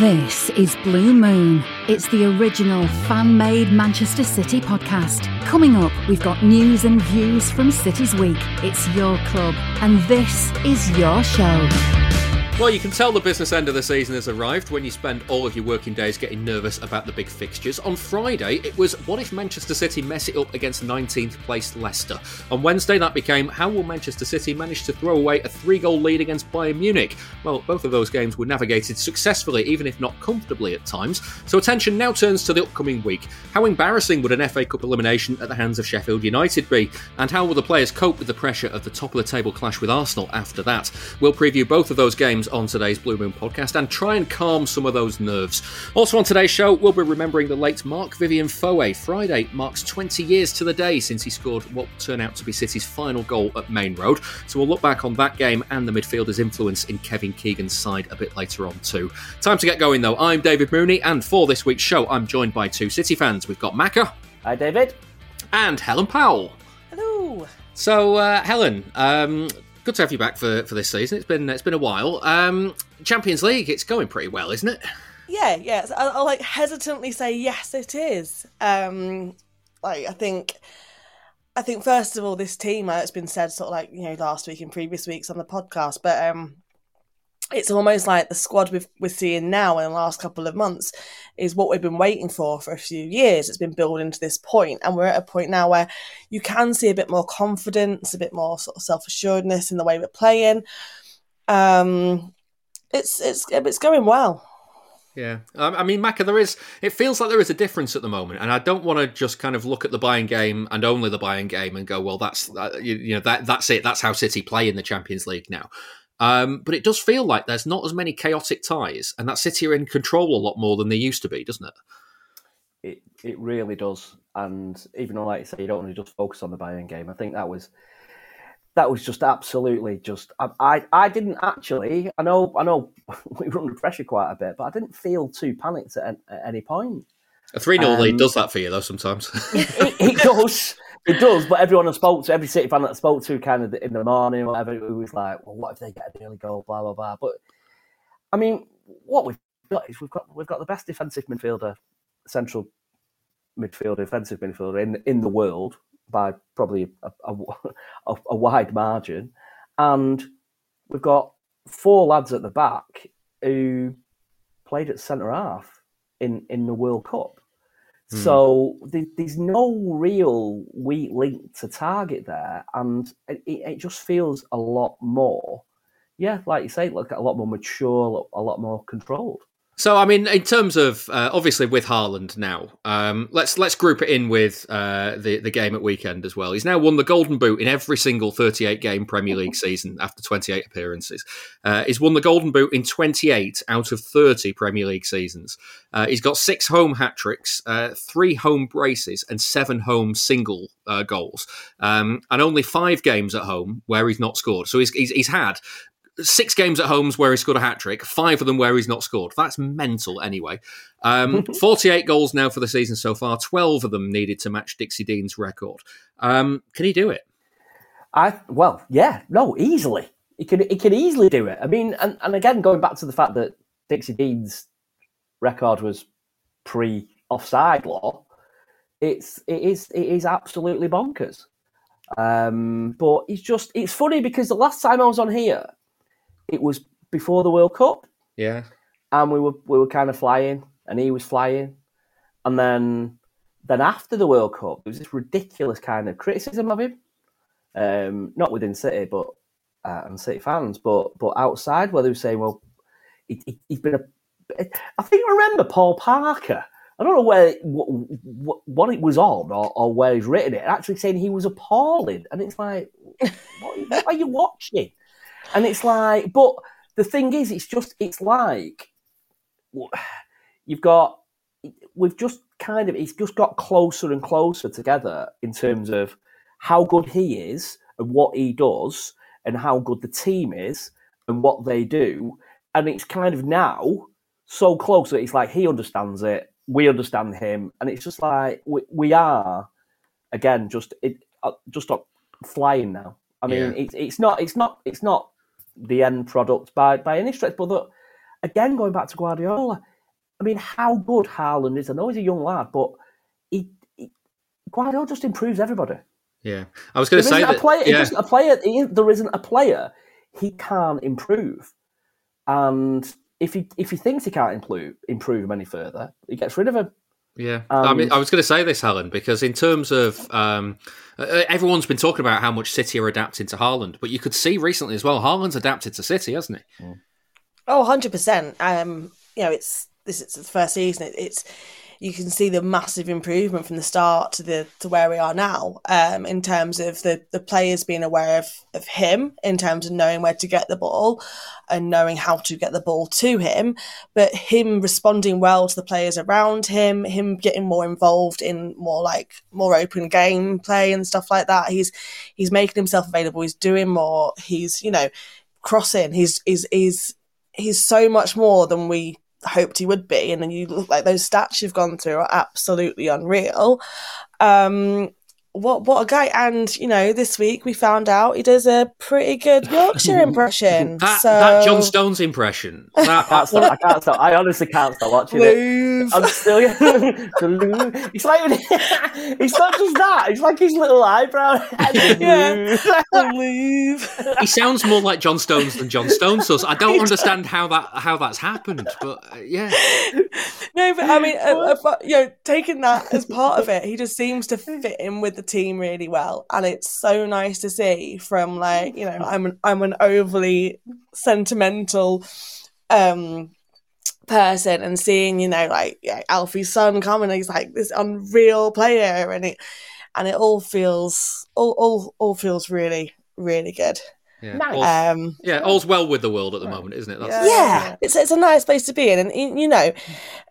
This is Blue Moon. It's the original fan made Manchester City podcast. Coming up, we've got news and views from City's Week. It's your club, and this is your show. Well, you can tell the business end of the season has arrived when you spend all of your working days getting nervous about the big fixtures. On Friday, it was what if Manchester City mess it up against 19th placed Leicester? On Wednesday, that became how will Manchester City manage to throw away a three goal lead against Bayern Munich? Well, both of those games were navigated successfully, even if not comfortably at times. So attention now turns to the upcoming week. How embarrassing would an FA Cup elimination at the hands of Sheffield United be? And how will the players cope with the pressure of the top of the table clash with Arsenal after that? We'll preview both of those games on today's Blue Moon podcast and try and calm some of those nerves. Also on today's show, we'll be remembering the late Marc-Vivien Foe. Friday marks 20 years to the day since he scored what will turn out to be City's final goal at Maine Road. So we'll look back on that game and the midfielder's influence in Kevin Keegan's side a bit later on too. Time to get going though. I'm David Mooney, and for this week's show, I'm joined by two City fans. We've got Macca. Hi, David. And Helen Powell. Hello. So, uh, Helen, um, good to have you back for, for this season. It's been it's been a while. Um, Champions League, it's going pretty well, isn't it? Yeah, yes. I'll, I'll like hesitantly say yes, it is. Um, like I think, I think first of all, this team. Uh, it's been said sort of like you know last week and previous weeks on the podcast, but um, it's almost like the squad we've, we're seeing now in the last couple of months is what we've been waiting for for a few years. It's been building to this point, and we're at a point now where you can see a bit more confidence, a bit more sort of self assuredness in the way we're playing. Um, it's it's it's going well. Yeah, um, I mean, Macca, there is. It feels like there is a difference at the moment, and I don't want to just kind of look at the Bayern game and only the Bayern game and go, well, that's you know that that's it. That's how City play in the Champions League now. Um, but it does feel like there's not as many chaotic ties, and that City are in control a lot more than they used to be, doesn't it? It it really does. And even though, like you say, you don't want to just focus on the Bayern game, I think that was that was just absolutely just. I I, I didn't actually. I know I know we were under pressure quite a bit, but I didn't feel too panicked at, at any point. A 3 0 um, lead does that for you, though, sometimes. it, it, it does. It does, but everyone I spoke to, every City fan that I spoke to, kind of in the morning or whatever, it was like, well, what if they get an early goal, blah blah blah. But I mean, what we've got is we've got we've got the best defensive midfielder, central midfielder, defensive midfielder in in the world by probably a, a, a wide margin, and we've got four lads at the back who played at centre half in in the World Cup. Mm. So there's no real weak link to target there, and it, it, just feels a lot more, yeah, like you say, like a lot more mature, a lot more controlled. So, I mean, in terms of uh, obviously with Haaland now, um, let's let's group it in with uh, the the game at weekend as well. He's now won the Golden Boot in every single 38 game Premier League season after 28 appearances. Uh, he's won the Golden Boot in 28 out of 30 Premier League seasons. Uh, he's got six home hat tricks, uh, three home braces, and seven home single uh, goals, um, and only five games at home where he's not scored. So he's, he's, he's had six games at homes where he scored a hat trick, five of them where he's not scored. That's mental, anyway. Um, 48 goals now for the season so far, 12 of them needed to match Dixie Dean's record. Um, can he do it? I well, yeah, no, easily. He can he can easily do it. I mean, and, and again, going back to the fact that Dixie Dean's record was pre offside law, it's it is it is absolutely bonkers. Um, but it's just it's funny because the last time I was on here, it was before the World Cup. Yeah. And we were we were kind of flying, and he was flying, and then then after the World Cup, there was this ridiculous kind of criticism of him, um, not within City, but uh, and City fans, but but outside, where they were saying, well, he, he, he's been a. I think I remember Paul Parker. I don't know where what, what it was on or, or, where he's written it. Actually, saying he was appalling, and it's like, what, what are you watching? And it's like, but the thing is, it's just, it's like, you've got, we've just kind of, it's just got closer and closer together in terms of how good he is and what he does and how good the team is and what they do. And it's kind of now so close that it's like he understands it, we understand him, and it's just like we, we are again just it uh, just flying now. I mean, yeah. it's it's not it's not it's not the end product by by any stretch. But the, again, going back to Guardiola, I mean, how good Haaland is. I know he's a young lad, but he, he Guardiola just improves everybody. Yeah, I was going to say that. A player, yeah. a player. There isn't a player he can't improve, and if he if he thinks he can't improve improve him any further, he gets rid of him. Yeah, um, I mean, I was going to say this, Helen, because in terms of um, everyone's been talking about how much City are adapting to Haaland, but you could see recently as well, Haaland's adapted to City, hasn't he? Oh, 100 percent. Um, you know, it's this is the first season. It, it's you can see the massive improvement from the start to the to where we are now um, in terms of the the players being aware of, of him in terms of knowing where to get the ball and knowing how to get the ball to him. But him responding well to the players around him him getting more involved in more like more open game play and stuff like that he's he's making himself available he's doing more he's you know crossing he's he's he's he's so much more than we hoped he would be. And then you look like those stats you've gone through are absolutely unreal. Um, what what a guy! And you know, this week we found out he does a pretty good Yorkshire impression. that, so... that John Stones impression. That, I can't stop. I can't stop. I honestly can't stop watching Move. it. I'm still. it's like it's not just that. It's like his little eyebrow. yeah. Move. he sounds more like John Stones than John Stones does. I don't understand how that how that's happened, but uh, yeah. No, but I mean, uh, uh, you know, taking that as part of it, he just seems to fit in with the team really well, and it's so nice to see. From like, you know, I'm an, I'm an overly sentimental um person and seeing you know like yeah, Alfie's son come and he's like this unreal player and it and it all feels all all, all feels really really good Yeah, Nice. all's, um yeah, all's well with the world at the moment, isn't it? That's, yeah, it's it's a nice place to be in. And you know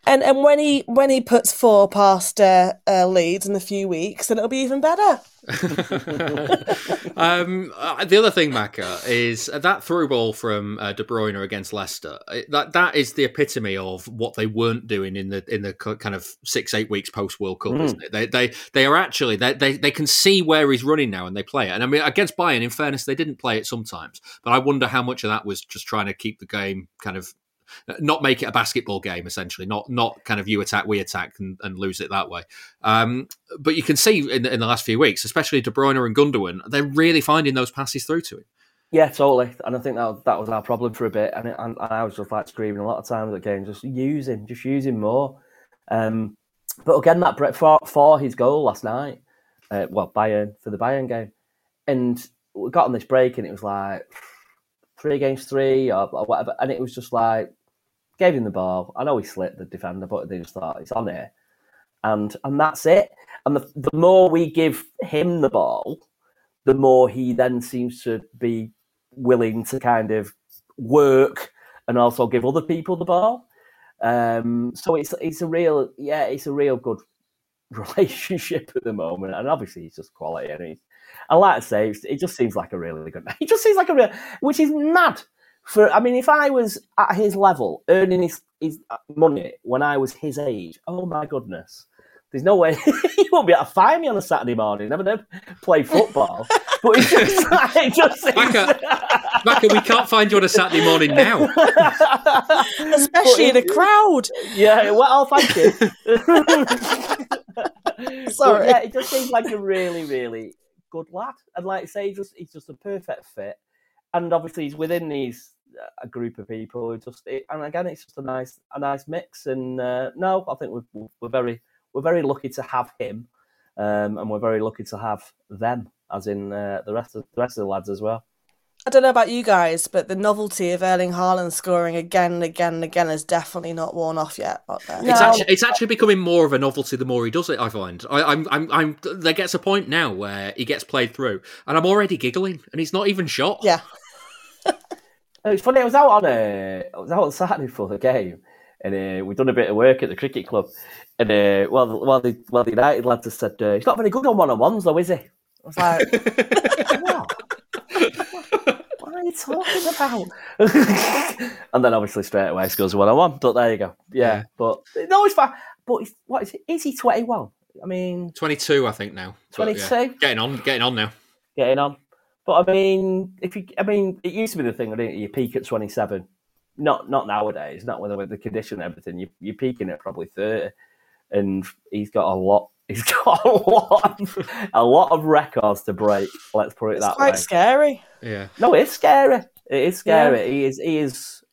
and and when he when he puts four past uh, uh, Leeds in a few weeks then it'll be even better um, uh, the other thing, Macca, is that through ball from uh, De Bruyne against Leicester. it- That that is the epitome of what they weren't doing in the in the kind of six eight weeks post World Cup, isn't it? They they they are actually they, they they can see where he's running now and they play it. And I mean, against Bayern, in fairness, they didn't play it sometimes, but I wonder how much of that was just trying to keep the game kind of not make it a basketball game essentially not not kind of you attack we attack and, and lose it that way um, but you can see in, in the last few weeks especially De Bruyne and Gundogan they're really finding those passes through to him Yeah, totally. And I think that that was our problem for a bit. And, it, and, and I was just like screaming a lot of times at games, just him, just him more. Um, but again, that Brett for, for his goal last night, uh, well, Bayern for the Bayern game, and we got on this break, and it was like three against three or, or whatever, and it was just like gave him the ball. I know he slipped the defender, but they just thought it's on here, and and that's it. And the, the more we give him the ball, the more he then seems to be willing to kind of work and also give other people the ball. Um, so it's it's a real yeah, it's a real good relationship at the moment, and obviously he's just quality. And he's, I like to say, it just seems like a really good. He just seems like a real, which is mad. For I mean, if I was at his level, earning his his money when I was his age, oh my goodness. There's no way he won't be able to find me on a Saturday morning. Never know play football, but it's just like it just seems, Macca, Macca, we can't find you on a Saturday morning now especially in a crowd Yeah, well, I'll thank you. Sorry. But yeah, it just seems like a really, really good lad, and like I say, he's just he's just a perfect fit, and obviously he's within these uh, a group of people who just it, and again it's just a nice a nice mix, and uh, no, I think we're we're very we're very lucky to have him, um, and we're very lucky to have them, as in uh, the rest of the rest of the lads as well. I don't know about you guys, but the novelty of Erling Haaland scoring again and again and again has definitely not worn off yet. There. It's actually it's actually becoming more of a novelty the more he does it. I find I, I'm I'm I'm there gets a point now where he gets played through, and I'm already giggling, and he's not even shot. Yeah. It's funny. I was out on a, I was out on Saturday for the game, and uh, we'd done a bit of work at the cricket club. And uh, well, the- well, the well, the United lads just said uh, he's not very good on one on ones, though, is he? I was like, what? What are you talking about? and then obviously straight away scores one on one. But there you go. Yeah, Yeah. but no, it's fine. But he's, what is, he? is he twenty one? I mean, 22, I think now. But, yeah, 22? getting on, getting on now. getting on. But I mean, if you, I mean, it used to be the thing, didn't it? You peak at 27 not not nowadays. Not with, with the condition and everything. You, you're peaking at probably thirty, and he's got a lot. He's got a lot, of, a lot of records to break. Let's put it It's that quite way. Quite scary. Yeah, No, it's scary. It is scary. He is. He is.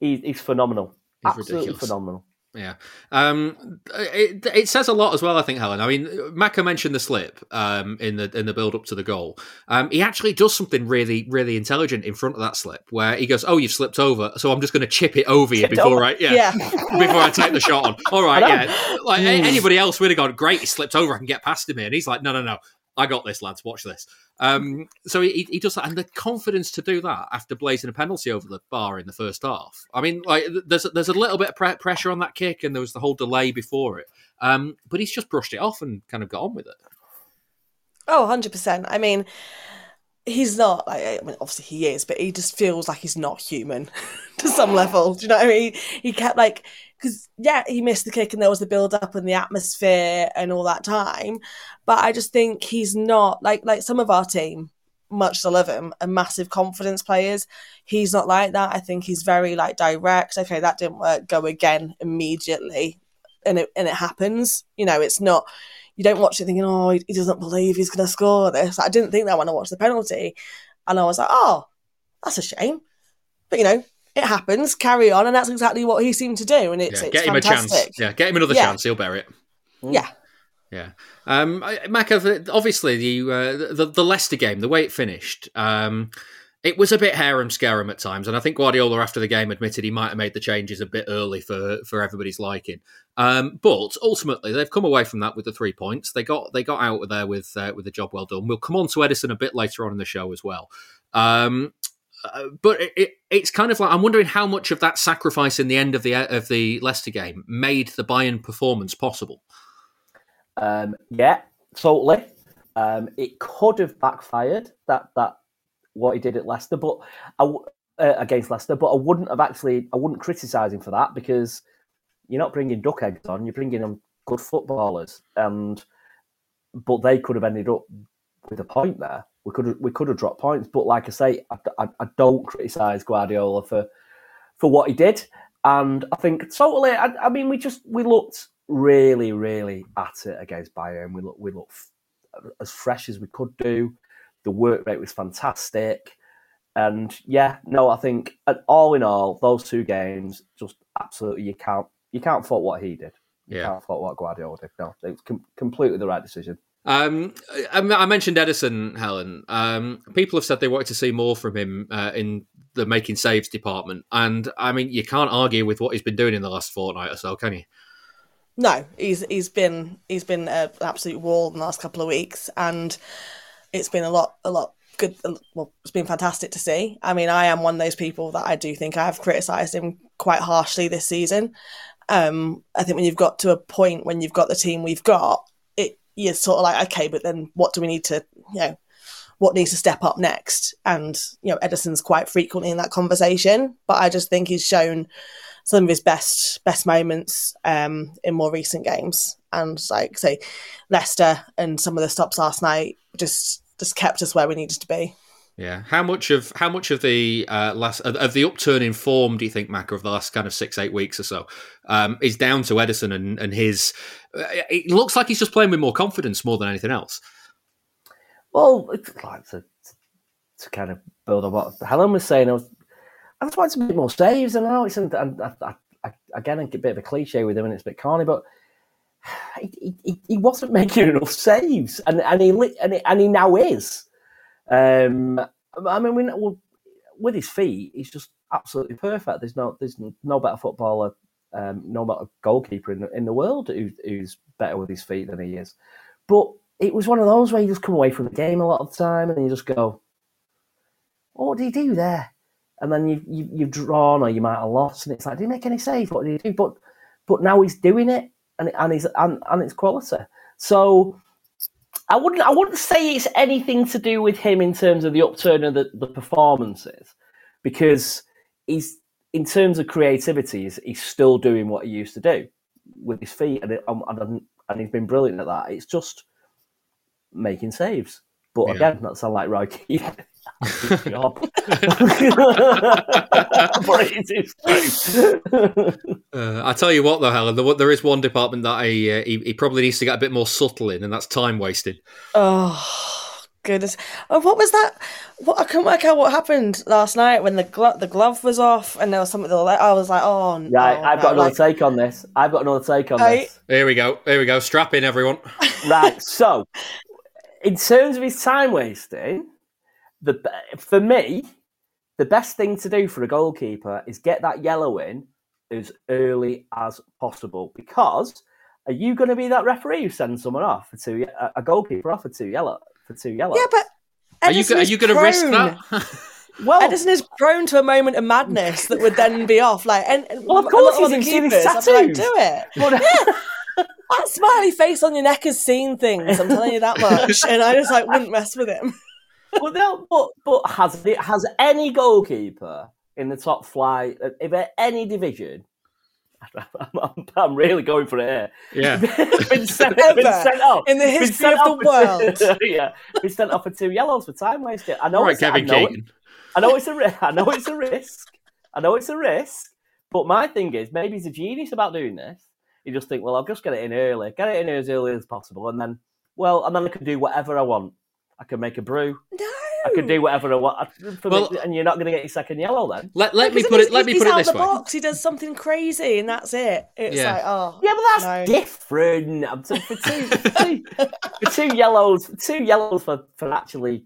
He, he's phenomenal. He's Absolutely ridiculous. phenomenal. Yeah. Um, it, it says a lot as well. I think Helen. I mean, Macca mentioned the slip um, in the in the build up to the goal. Um, he actually does something really really intelligent in front of that slip, where he goes, "Oh, you've slipped over, so I'm just going to chip it over you before over. I yeah." Yeah. before I take the shot on. All right, yeah. Like anybody else would have gone, great, he slipped over, I can get past him here. And he's like, no, no, no, I got this, lads, watch this. Um, so he, he does that, and the confidence to do that after blazing a penalty over the bar in the first half. I mean, like there's there's a little bit of pre- pressure on that kick, and there was the whole delay before it. Um, but he's just brushed it off and kind of got on with it. Oh, 100%. I mean, he's not, like, I mean, obviously he is, but he just feels like he's not human to some level. Do you know what I mean? He kept like, because, yeah, he missed the kick and there was the build up and the atmosphere and all that time. But I just think he's not, like, like some of our team, much to love him, are massive confidence players. He's not like that. I think he's very, like, direct. Okay, that didn't work. Go again immediately. And it, and it happens. You know, it's not you don't watch it thinking, oh, he, he doesn't believe he's going to score this. I didn't think that when I watched the penalty. And I was like, oh, that's a shame. But, you know, it happens, carry on. And that's exactly what he seemed to do. And it's, Yeah, it's get him a fantastic. chance. Yeah, get him another Yeah. chance. He'll bear it. Yeah. Yeah, um, I- Macca. Obviously, the, uh, the the Leicester game, the way it finished, um, it was a bit harem scarum at times, and I think Guardiola after the game admitted he might have made the changes a bit early for for everybody's liking. Um, but ultimately, they've come away from that with the three points. They got they got out of there with uh, with a job well done. We'll come on to Ederson a bit later on in the show as well. Um, uh, but it, it, it's kind of like I'm wondering how much of that sacrifice in the end of the of the Leicester game made the Bayern performance possible. Um, yeah, totally. Um, it could have backfired that that what he did at Leicester, but I uh, against Leicester, but I wouldn't have actually. I wouldn't criticise him for that because you're not bringing duck eggs on. You're bringing on good footballers, and but they could have ended up with a point there. We could have, we could have dropped points, but like I say, I, I, I don't criticise Guardiola for for what he did, and I think totally. I, I mean, we just we looked really, really at it against Bayern. We looked we looked f- as fresh as we could do. The work rate was fantastic, and yeah, no, I think all in all, those two games just absolutely you can't you can't fault what he did. You Yeah. can't fault what Guardiola did. No, it was com- completely the right decision. Um, I, mentioned Ederson, Helen. Um, people have said they wanted to see more from him uh, in the making saves department, and I mean, you can't argue with what he's been doing in the last fortnight or so, can you? No, he's he's been he's been an absolute wall in the last couple of weeks, and it's been a lot a lot good. Well, it's been fantastic to see. I mean, I am one of those people that I do think I have criticised him quite harshly this season. Um, I think when you've got to a point when you've got the team we've got, you're sort of like, okay, but then what do we need to, you know, what needs to step up next? And you know, Ederson's quite frequently in that conversation, but I just think he's shown some of his best best moments um, in more recent games. And like say, Leicester and some of the stops last night just just kept us where we needed to be. Yeah. How much of how much of the uh, last of- the upturn in form do you think, Mac, of the last kind of six eight weeks or so, um, is down to Ederson and and his? uh, It looks like he's just playing with more confidence more than anything else. Well, it's like to, to kind of build on what Helen was saying. I was, I to make more saves, and I know it's and I, I, I, again a bit of a cliche with him, and it's a bit corny, but he, he, he wasn't making enough saves, and and he and he, and he now is. Um, I mean, we, well, with his feet, he's just absolutely perfect. There's no there's no better footballer, um, no better goalkeeper in the, in the world who, who's better with his feet than he is. But it was one of those where you just come away from the game a lot of the time and you just go, oh, what did he do there? And then you, you, you've drawn or you might have lost, and it's like, did he make any saves? What did he do? But but now he's doing it, and and he's and, and it's quality. So I wouldn't I wouldn't say it's anything to do with him in terms of the upturn of the, the performances, because he's in terms of creativity, he's, he's still doing what he used to do with his feet, and it, um, and, and, and he's been brilliant at that. It's just making saves. But Yeah. again, that sound like Roy Keane. job. but it is true. Uh, I tell you what, though, Helen, there, there is one department that he, uh, he he probably needs to get a bit more subtle in, and that's time wasting. Oh goodness! Oh, what was that? What I couldn't work out what happened last night when the glo- the glove was off and there was something. That I was like, oh, no, Right, I've got another like, take on this. I've got another take on Right. this. Here we go. Here we go. Strap in, everyone. Right, so in terms of his time wasting, the for me, the best thing to do for a goalkeeper is get that yellow in as early as possible. Because are you going to be that referee who sends someone off for two, a- a goalkeeper off for two yellow for two yellow? Yeah, but Are you Ederson are is you going to risk that? well, Ederson is prone to a moment of madness that would then be off. Like, and, and Well, of course he's other seen keepers, I'd like, tattoos. do it. but- That smiley face on your neck has seen things. I'm telling you that much, and I just like wouldn't mess with him. But, no, but but has it has any goalkeeper in the top flight, if at any division, I'm, I'm, I'm really going for it here. yeah. been, sent, Ever been sent off in the history of the off for two- world. yeah, been sent off for two yellows for time wasting. I know, All right, it's, I Kevin know, Keegan. I know it's a ri- I know it's a risk. I know it's a risk. But my thing is, maybe he's a genius about doing this. You just think, well, I'll just get it in early, get it in as early as possible, and then, well, and then I can do whatever I want. I can make a brew. No, I can do whatever I want. For Well- me, and you're not going to get your second yellow then. Let, let me put it. Let me put it out this of the way. box. He does something crazy, and that's it. It's Yeah. like, oh, Yeah, but that's No. different. I'm t- for two, for two, for two yellows, two yellows for, for actually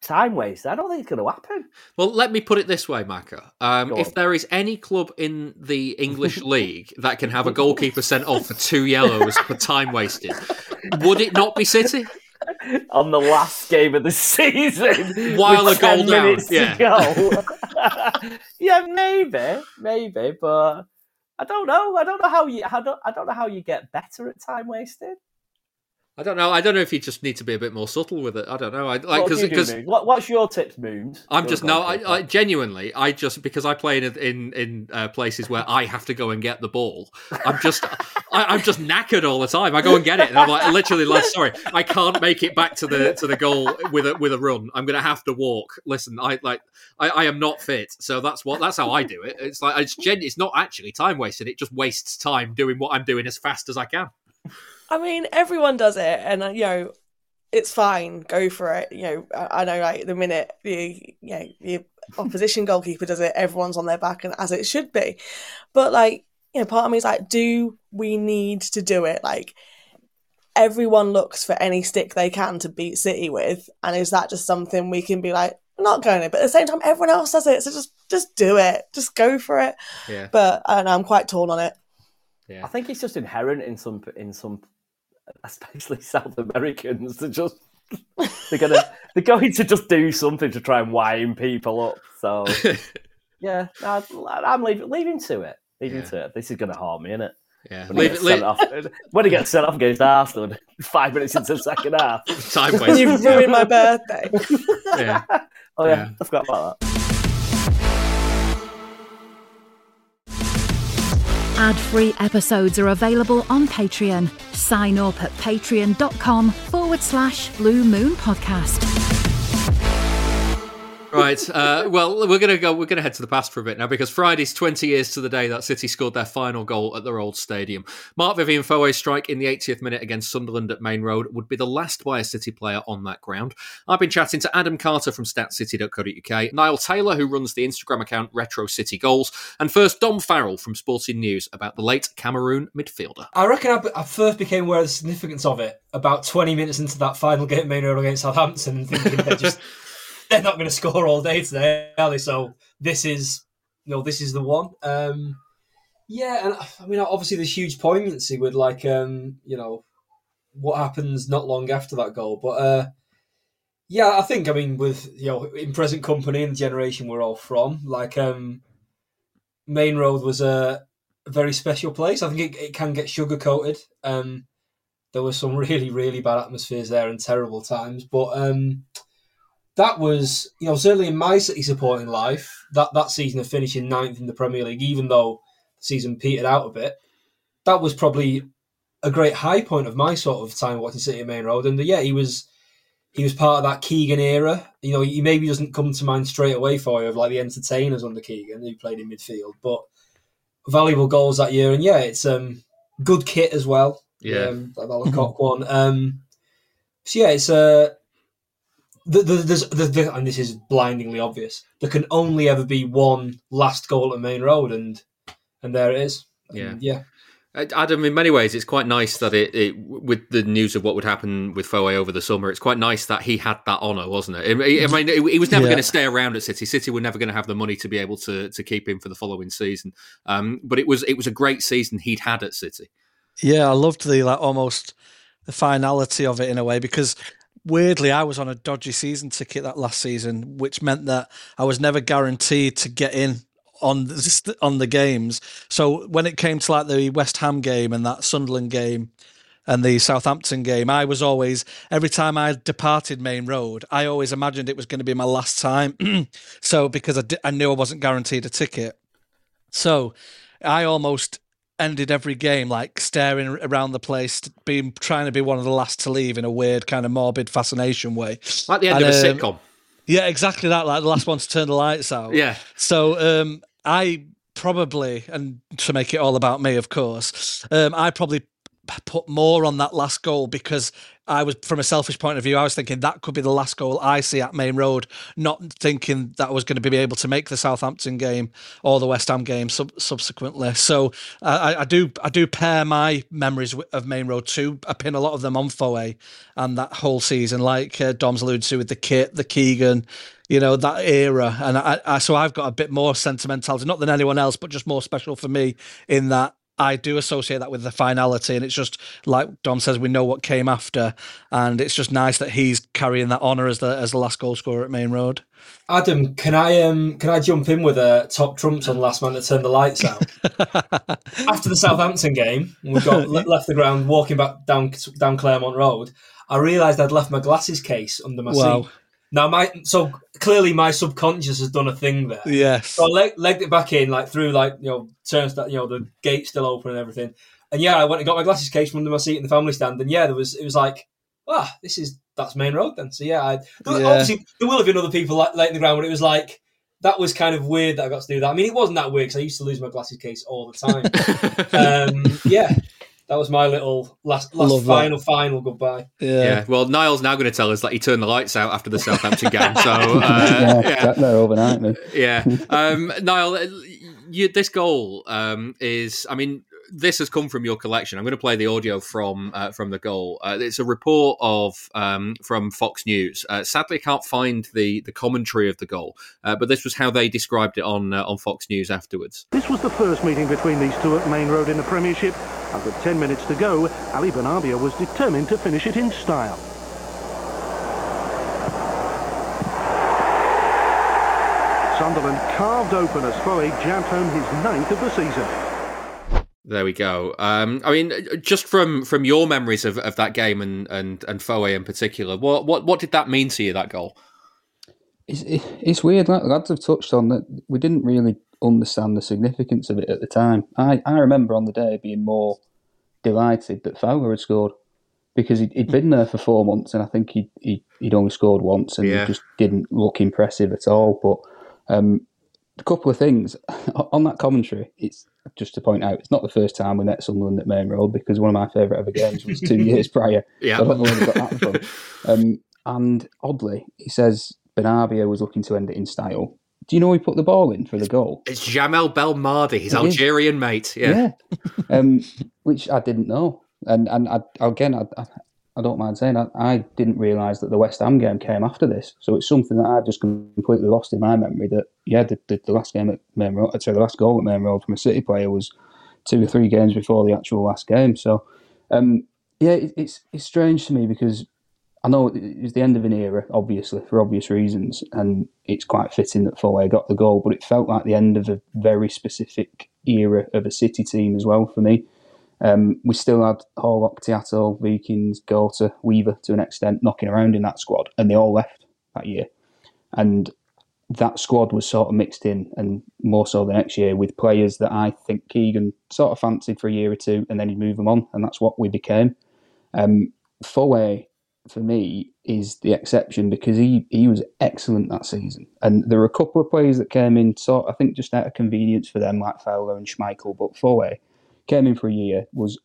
time waste. I don't think it's going to happen. Well, let me put it this way, Macca. Um, if on. there is any club in the English league that can have a goalkeeper sent off for two yellows for time wasted, would it not be City? On the last game of the season, While with a goal 10 down, minutes yeah. to go. yeah, maybe, maybe, but I don't know. I don't know how you. I don't. I don't know how you get better at time wasting. I don't know. I don't know if you just need to be a bit more subtle with it. I don't know. I, like What because what, what's your tips, Moons? I'm just no. I. I genuinely, I just because I play in in in uh, places where I have to go and get the ball. I'm just, I, I'm just knackered all the time. I go and get it, and I'm like, literally, like, sorry, I can't make it back to the to the goal with a with a run. I'm gonna have to walk. Listen, I like, I, I am not fit, so that's what that's how I do it. It's like it's gen, it's not actually time wasting. It just wastes time doing what I'm doing as fast as I can. I mean, everyone does it, and uh, you know, it's fine. Go for it. You know, I, I know, like the minute the you know the opposition goalkeeper does it, everyone's on their back, and as it should be. But like, you know, part of me is like, do we need to do it? Like, everyone looks for any stick they can to beat City with, and is that just something we can be like? Not going to, but at the same time, everyone else does it, so just just do it, just go for it. Yeah, But I don't know, I'm quite torn on it. yeah. I think it's just inherent in some in some, especially South Americans. They're just they're gonna they're going to just do something to try and wind people up. So yeah, no, I'm leaving leaving to it. Leaving Yeah. to it. This is going to harm me, innit? yeah. When, he Leave, gets it- leave, off, when he gets sent off against Arsenal, five minutes into the second half. time wasting. You've ruined my birthday. Yeah. Oh yeah, Yeah. I forgot about that. Ad free episodes are available on Patreon. Sign up at patreon.com forward slash blue moon podcast. Right. Uh, well, we're gonna go. We're gonna head to the past for a bit now because Friday's 20 years to the day that City scored their final goal at their old stadium. Marc-Vivien Foe's strike in the 80th minute against Sunderland at Maine Road would be the last by a City player on that ground. I've been chatting to Adam Carter from StatCity.co.uk, Niall Taylor, who runs the Instagram account Retro City Goals, and first Dom Farrell from Sporting News about the late Cameroon midfielder. I reckon I, I first became aware of the significance of it about 20 minutes into that final game at Maine Road against Southampton and thinking they're just they're not going to score all day today, are they? So this is you know this is the one. Um, yeah, and I mean obviously there's huge poignancy with like um, you know what happens not long after that goal, but uh, yeah, I think I mean with you know in present company and the generation we're all from, like um, Maine Road was a very special place. I think it, it can get sugar coated. Um, there were some really, really bad atmospheres there and terrible times, but um, that was, you know, certainly in my City supporting life, that, that season of finishing ninth in the Premier League, even though the season petered out a bit, that was probably a great high point of my sort of time watching City at Maine Road. And yeah, he was he was part of that Keegan era. You know, he maybe doesn't come to mind straight away for you of like the entertainers under Keegan who played in midfield, but valuable goals that year. And yeah, it's um good kit as well. Yeah. um, that Malakoff one. Um, so yeah, it's uh, the, the, there's the, the, and this is blindingly obvious. There can only ever be one last goal at Maine Road, and and there it is. And, Yeah. yeah. Uh, Adam, in many ways, it's quite nice that it, it with the news of what would happen with Foe over the summer. It's quite nice that he had that honour, wasn't it? I I mean, he was never Yeah. going to stay around at City. City were never going to have the money to be able to to keep him for the following season. Um, but it was it was a great season he'd had at City. Yeah, I loved the like almost the finality of it in a way because weirdly I was on a dodgy season ticket that last season, which meant that I was never guaranteed to get in on the, on the games. So when it came to like the West Ham game and that Sunderland game and the Southampton game, I was always every time I departed Maine Road, I always imagined it was going to be my last time. so because I, knew I wasn't guaranteed a ticket, so I almost ended every game like staring around the place, being trying to be one of the last to leave in a weird kind of morbid fascination way. Like the end And, of a um, sitcom. Yeah, exactly that. Like the last one to turn the lights out. Yeah. So um, I probably, and to make it all about me, of course, um, I probably put more on that last goal because I was, from a selfish point of view, I was thinking that could be the last goal I see at Maine Road, not thinking that I was going to be able to make the Southampton game or the West Ham game sub- subsequently. So I, I- I do, I do pair my memories of Maine Road too. I pin a lot of them on Foe and that whole season, like uh, Dom's alluded to with the kit, the Keegan, you know that era, and I, I so I've got a bit more sentimentality, not than anyone else, but just more special for me in that I do associate that with the finality, and it's just like Dom says, we know what came after, and it's just nice that he's carrying that honour as the as the last goal scorer at Maine Road. Adam, can I um can I jump in with a top trumps on last man to turn the lights out? After the Southampton game, we got left the ground, walking back down down Claremont Road. I realised I'd left my glasses case under my Wow. seat. Now my so clearly my subconscious has done a thing there. Yes, So I leg, legged it back in, like through like you know turns that you know the gate still open and everything. And yeah, I went and got my glasses case from under my seat in the family stand. And yeah, there was it was like, ah, this is that's Maine Road then. So yeah, I, Yeah. obviously there will have been other people like, in the ground, but it was like that was kind of weird that I got to do that. I mean, it wasn't that weird because I used to lose my glasses case all the time. um, yeah, that was my little last last Love that. final final goodbye. yeah. Yeah. Well, Niall's now going to tell us that he turned the lights out after the Southampton game. So uh, yeah, yeah. sat there overnight, man. yeah. Um, Niall, uh, you, this goal um, is, I mean, this has come from your collection. I'm going to play the audio from uh, from the goal. Uh, it's a report of um, from Fox News. Uh, sadly, I can't find the the commentary of the goal, uh, but this was how they described it on uh, on Fox News afterwards. This was the first meeting between these two at Maine Road in the Premiership. And with 10 minutes to go, Ali Benarbia was determined to finish it in style. Sunderland carved open as Foe jabbed home his ninth of the season. There we go. Um, I mean, just from from your memories of, of that game and and and Foe in particular, what what what did that mean to you? That goal? It's, it's weird, like lads have touched on that. We didn't really understand the significance of it at the time. I, I remember on the day being more delighted that Fowler had scored because he'd, he'd been there for four months and I think he'd, he'd, he'd only scored once and Yeah. he just didn't look impressive at all. But um, a couple of things on that commentary. It's just to point out, it's not the first time we met Sunderland at Maine Road because one of my favourite ever games was two years prior. Yeah. So I don't know where they got that from. Um, and oddly, he says Benarbia was looking to end it in style. Do you know he put the ball in for the goal? It's Djamel Belmadi, his It is. Algerian mate. Yeah. um, which I didn't know. And and I, again, I, I, I don't mind saying I, I didn't realise that the West Ham game came after this. So it's something that I've just completely lost in my memory. That yeah, the, the, the last game at Maine Road, I'd say the last goal at Maine Road from a City player was two or three games before the actual last game. So um, yeah, it, it's it's strange to me because I know it was the end of an era, obviously for obvious reasons, and it's quite fitting that Foley got the goal. But it felt like the end of a very specific era of a City team as well for me. Um, we still had Horlock, Tiatto, Wiekens, Goater, Weaver to an extent knocking around in that squad, and they all left that year. And that squad was sort of mixed in, and more so the next year, with players that I think Keegan sort of fancied for a year or two, and then he'd move them on, and that's what we became. Um, Foe, for me is the exception because he, he was excellent that season. And there were a couple of players that came in, sort I think just out of convenience for them, like Fowler and Schmeichel. But Foe came in for a year, was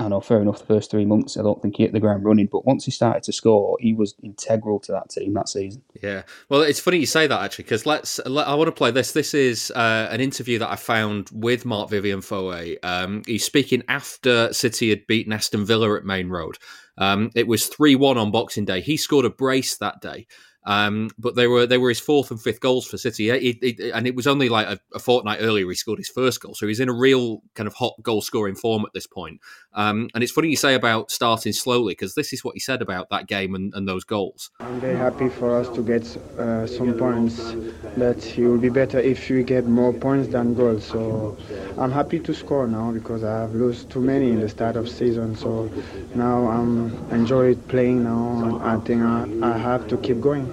I know, fair enough, the first three months, I don't think he hit the ground running. But once he started to score, he was integral to that team that season. Yeah. Well, it's funny you say that, actually, because let's, let, I want to play this. This is uh, an interview that I found with Marc-Vivien Foé. Um, he's speaking after City had beaten Aston Villa at Maine Road. Um, it was 3 1 on Boxing Day. He scored a brace that day. Um, but they were they were his fourth and fifth goals for City, he, he, and it was only like a, a, fortnight earlier he scored his first goal. So he's in a real kind of hot goal scoring form at this point. Um, and it's funny you say about starting slowly because this is what he said about that game and, and those goals. I'm very happy for us to get uh, some points, but it will be better if we get more points than goals. So I'm happy to score now because I have lost too many in the start of season. So now I'm enjoy playing now. I think I, I have to keep going.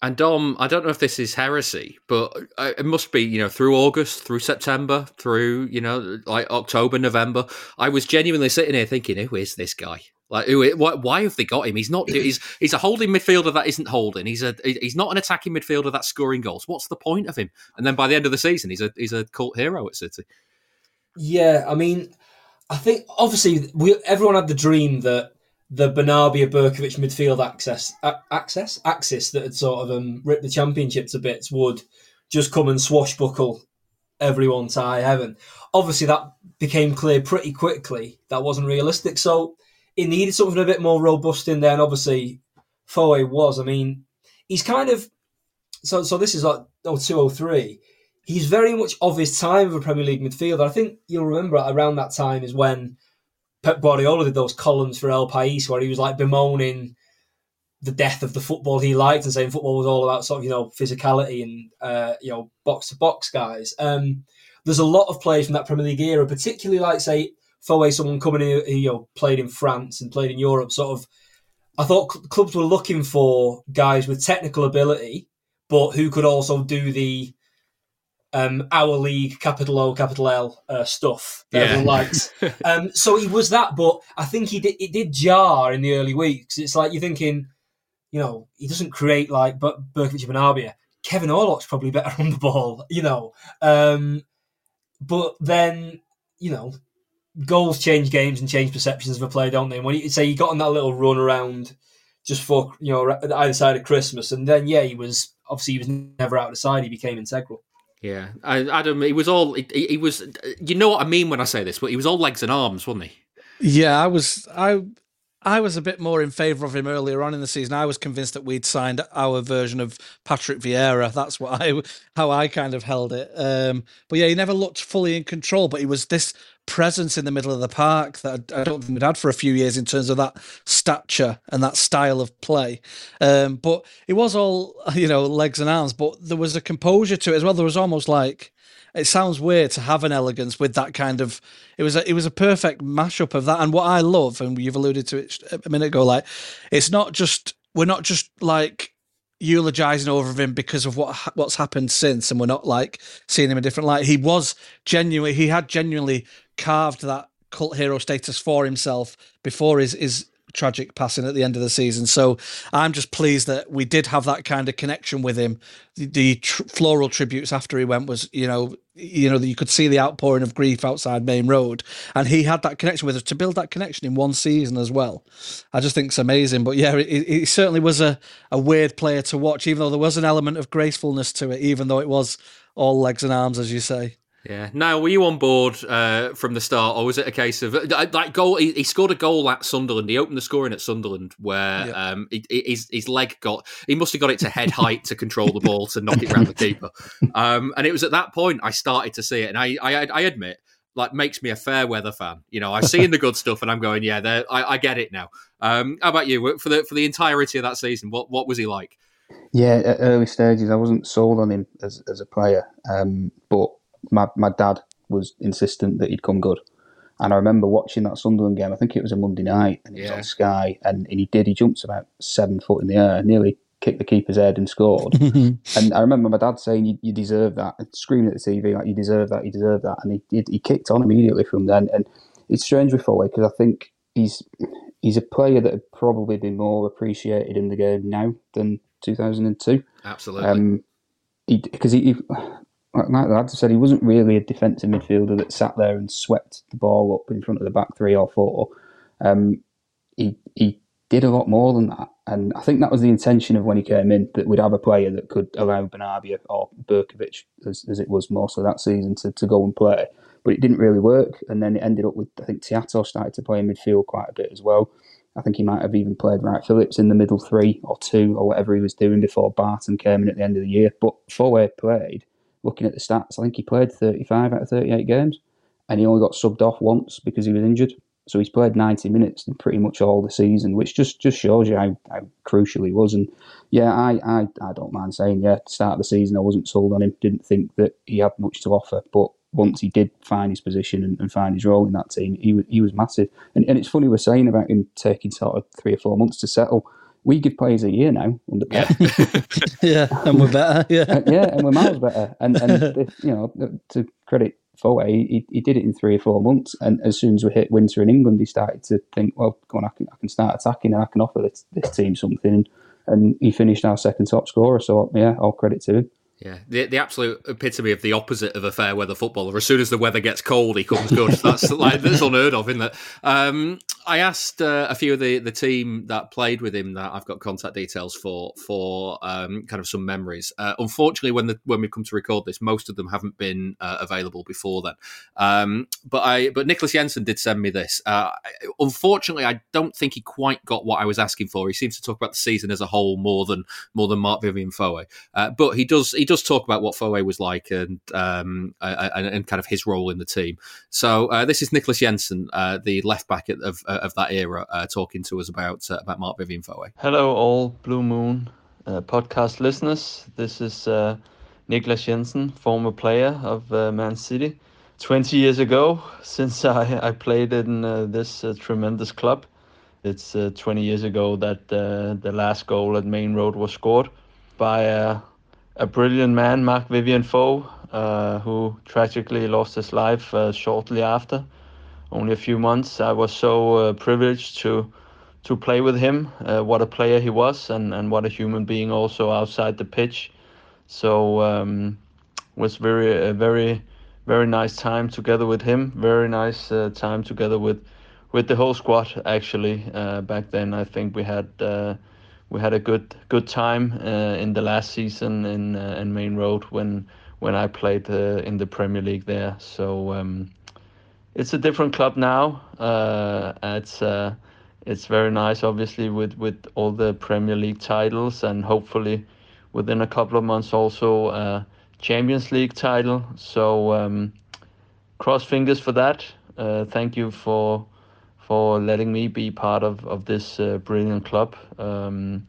And Dom, I don't know if this is heresy, but uh, it must be, you know, through August, through September, through, you know, like October, November. I was genuinely sitting here thinking, who is this guy? Like, who? Why, why have they got him? He's not. He's he's a holding midfielder that isn't holding. He's a he's not an attacking midfielder that's scoring goals. What's the point of him? And then by the end of the season, he's a he's a cult hero at City. Yeah, I mean, I think obviously we everyone had the dream that the Benarbia Berkovic midfield access access axis that had sort of um, ripped the championship to bits would just come and swashbuckle everyone to high heaven. Obviously, that became clear pretty quickly. That wasn't realistic, so it needed something a bit more robust in there. And obviously, Foe was. I mean, he's kind of so. So this is like oh, 203. He's very much of his time of a Premier League midfielder. I think you'll remember around that time is when Pep Guardiola did those columns for El País where he was like bemoaning the death of the football he liked and saying football was all about sort of you know physicality and uh, you know box to box guys. Um, there's a lot of players from that Premier League era, particularly like say Foe, someone coming in who you know played in France and played in Europe. Sort of, I thought cl- clubs were looking for guys with technical ability, but who could also do the um, our league, capital O, capital L uh, stuff that yeah. everyone likes. um, so he was that, but I think he did, it did jar in the early weeks. It's like you're thinking, you know, he doesn't create like but Berkovic and Arbia. Kevin Horlock's probably better on the ball, you know. Um, but then, you know, goals change games and change perceptions of a player, don't they? And when you say he got on that little run around just for you know either side of Christmas, and then yeah, he was obviously he was never out of the side. He became integral. Yeah, Adam. He was all. He, he, was. You know what I mean when I say this, but he was all legs and arms, wasn't he? Yeah, I was. I I was a bit more in favour of him earlier on in the season. I was convinced that we'd signed our version of Patrick Vieira. That's what I how I kind of held it. Um, but yeah, he never looked fully in control. But he was this presence in the middle of the park that I don't think we'd had for a few years in terms of that stature and that style of play. Um, but it was all, you know, legs and arms, but there was a composure to it as well. There was almost like, it sounds weird to have an elegance with that kind of it was a, it was a perfect mashup of that and what i love and you've alluded to it a minute ago like it's not just we're not just like eulogizing over him because of what what's happened since and we're not like seeing him in a different light he was genuinely he had genuinely carved that cult hero status for himself before his his tragic passing at the end of the season. So I'm just pleased that we did have that kind of connection with him. The, the tr- floral tributes after he went was, you know, you know, that you could see the outpouring of grief outside Maine Road, and he had that connection with us to build that connection in one season as well. I just think it's amazing. But yeah, he certainly was a, a weird player to watch, even though there was an element of gracefulness to it, even though it was all legs and arms, as you say. Yeah. Now, were you on board uh, from the start, or was it a case of that uh, goal? He, he, scored a goal at Sunderland. He opened the scoring at Sunderland, where um, he, his his leg got. He must have got it to head height to control the ball to knock it around the keeper. Um, and it was at that point I started to see it, and I I, I admit. Like makes me a fair weather fan. You know, I see in the good stuff, and I'm going, yeah, I, I get it now. Um, how about you? For the for the entirety of that season, what what was he like? Yeah, at early stages, I wasn't sold on him as as a player, um, but my my dad was insistent that he'd come good. And I remember watching that Sunderland game. I think it was a Monday night, and it was on Sky. And, and he did. He jumps about seven foot in the air, nearly kicked the keeper's head and scored. and I remember my dad saying, "You, you deserve that," and screaming at the TV like, "You deserve that! You deserve that!" And he he, he kicked on immediately from then. And it's strange with Foley because I think he's he's a player that would probably be more appreciated in the game now than 2002. Absolutely. Um, because he, he, like lads said, he wasn't really a defensive midfielder that sat there and swept the ball up in front of the back three or four. Um, he he did a lot more than that, and I think that was the intention of when he came in that we'd have a player that could allow Benarbia or Berkovic, as, as it was most of that season, to, to go and play. But it didn't really work, and then it ended up with I think Tiatto started to play in midfield quite a bit as well. I think he might have even played Wright Phillips in the middle three or two or whatever he was doing before Barton came in at the end of the year. But Foe played, looking at the stats, I think he played 35 out of 38 games and he only got subbed off once because he was injured. So he's played 90 minutes in pretty much all the season, which just, just shows you how, how crucial he was. And yeah, I, I, I don't mind saying, yeah, start of the season, I wasn't sold on him, didn't think that he had much to offer. But once he did find his position and, and find his role in that team, he was, he was massive. And, and it's funny we're saying about him taking sort of three or four months to settle. We give players a year now under Pep. yeah, and we're better. Yeah, and, yeah, and we're miles better. And and you know, uh, to credit Foe, he, he did it in three or four months. And as soon as we hit winter in England, he started to think, well, go on, I can, I can start attacking and I can offer this, this team something. And, and he finished our second top scorer. So yeah, all credit to him. Yeah, the, the absolute epitome of the opposite of a fair weather footballer. As soon as the weather gets cold, he comes good. That's like that's unheard of, isn't it? Um, I asked uh, a few of the, the team that played with him that I've got contact details for for um, kind of some memories. Uh, unfortunately, when the when we come to record this, most of them haven't been uh, available before then. Um, but I but Niclas Jensen did send me this. Uh, unfortunately, I don't think he quite got what I was asking for. He seems to talk about the season as a whole more than more than Marc-Vivien Foe. Uh, but he does he does talk about what Foe was like and, um, and, and kind of his role in the team. So uh, this is Niclas Jensen, uh, the left back of, of that era, uh, talking to us about uh, about Marc-Vivien Foe. Hello, all Blue Moon uh, podcast listeners. This is uh, Niclas Jensen, former player of Man City. 20 years ago, since I, I played in this tremendous club. It's 20 years ago that the last goal at Maine Road was scored by a brilliant man, Marc-Vivien Foe, uh, who tragically lost his life uh, shortly after, only a few months. I was so uh, privileged to to play with him. Uh, what a player he was, and, and what a human being also outside the pitch. So um, was very a very very nice time together with him. Very nice uh, time together with with the whole squad. Actually, uh, back then I think we had we had a good good time uh, in the last season in uh, in Maine Road when when I played uh, in the Premier League there. So um, it's a different club now. It's it's very nice, obviously, with with all the Premier League titles and hopefully within a couple of months also a Champions League title. So um, cross fingers for that. Uh, thank you for for letting me be part of of this uh, brilliant club. Um,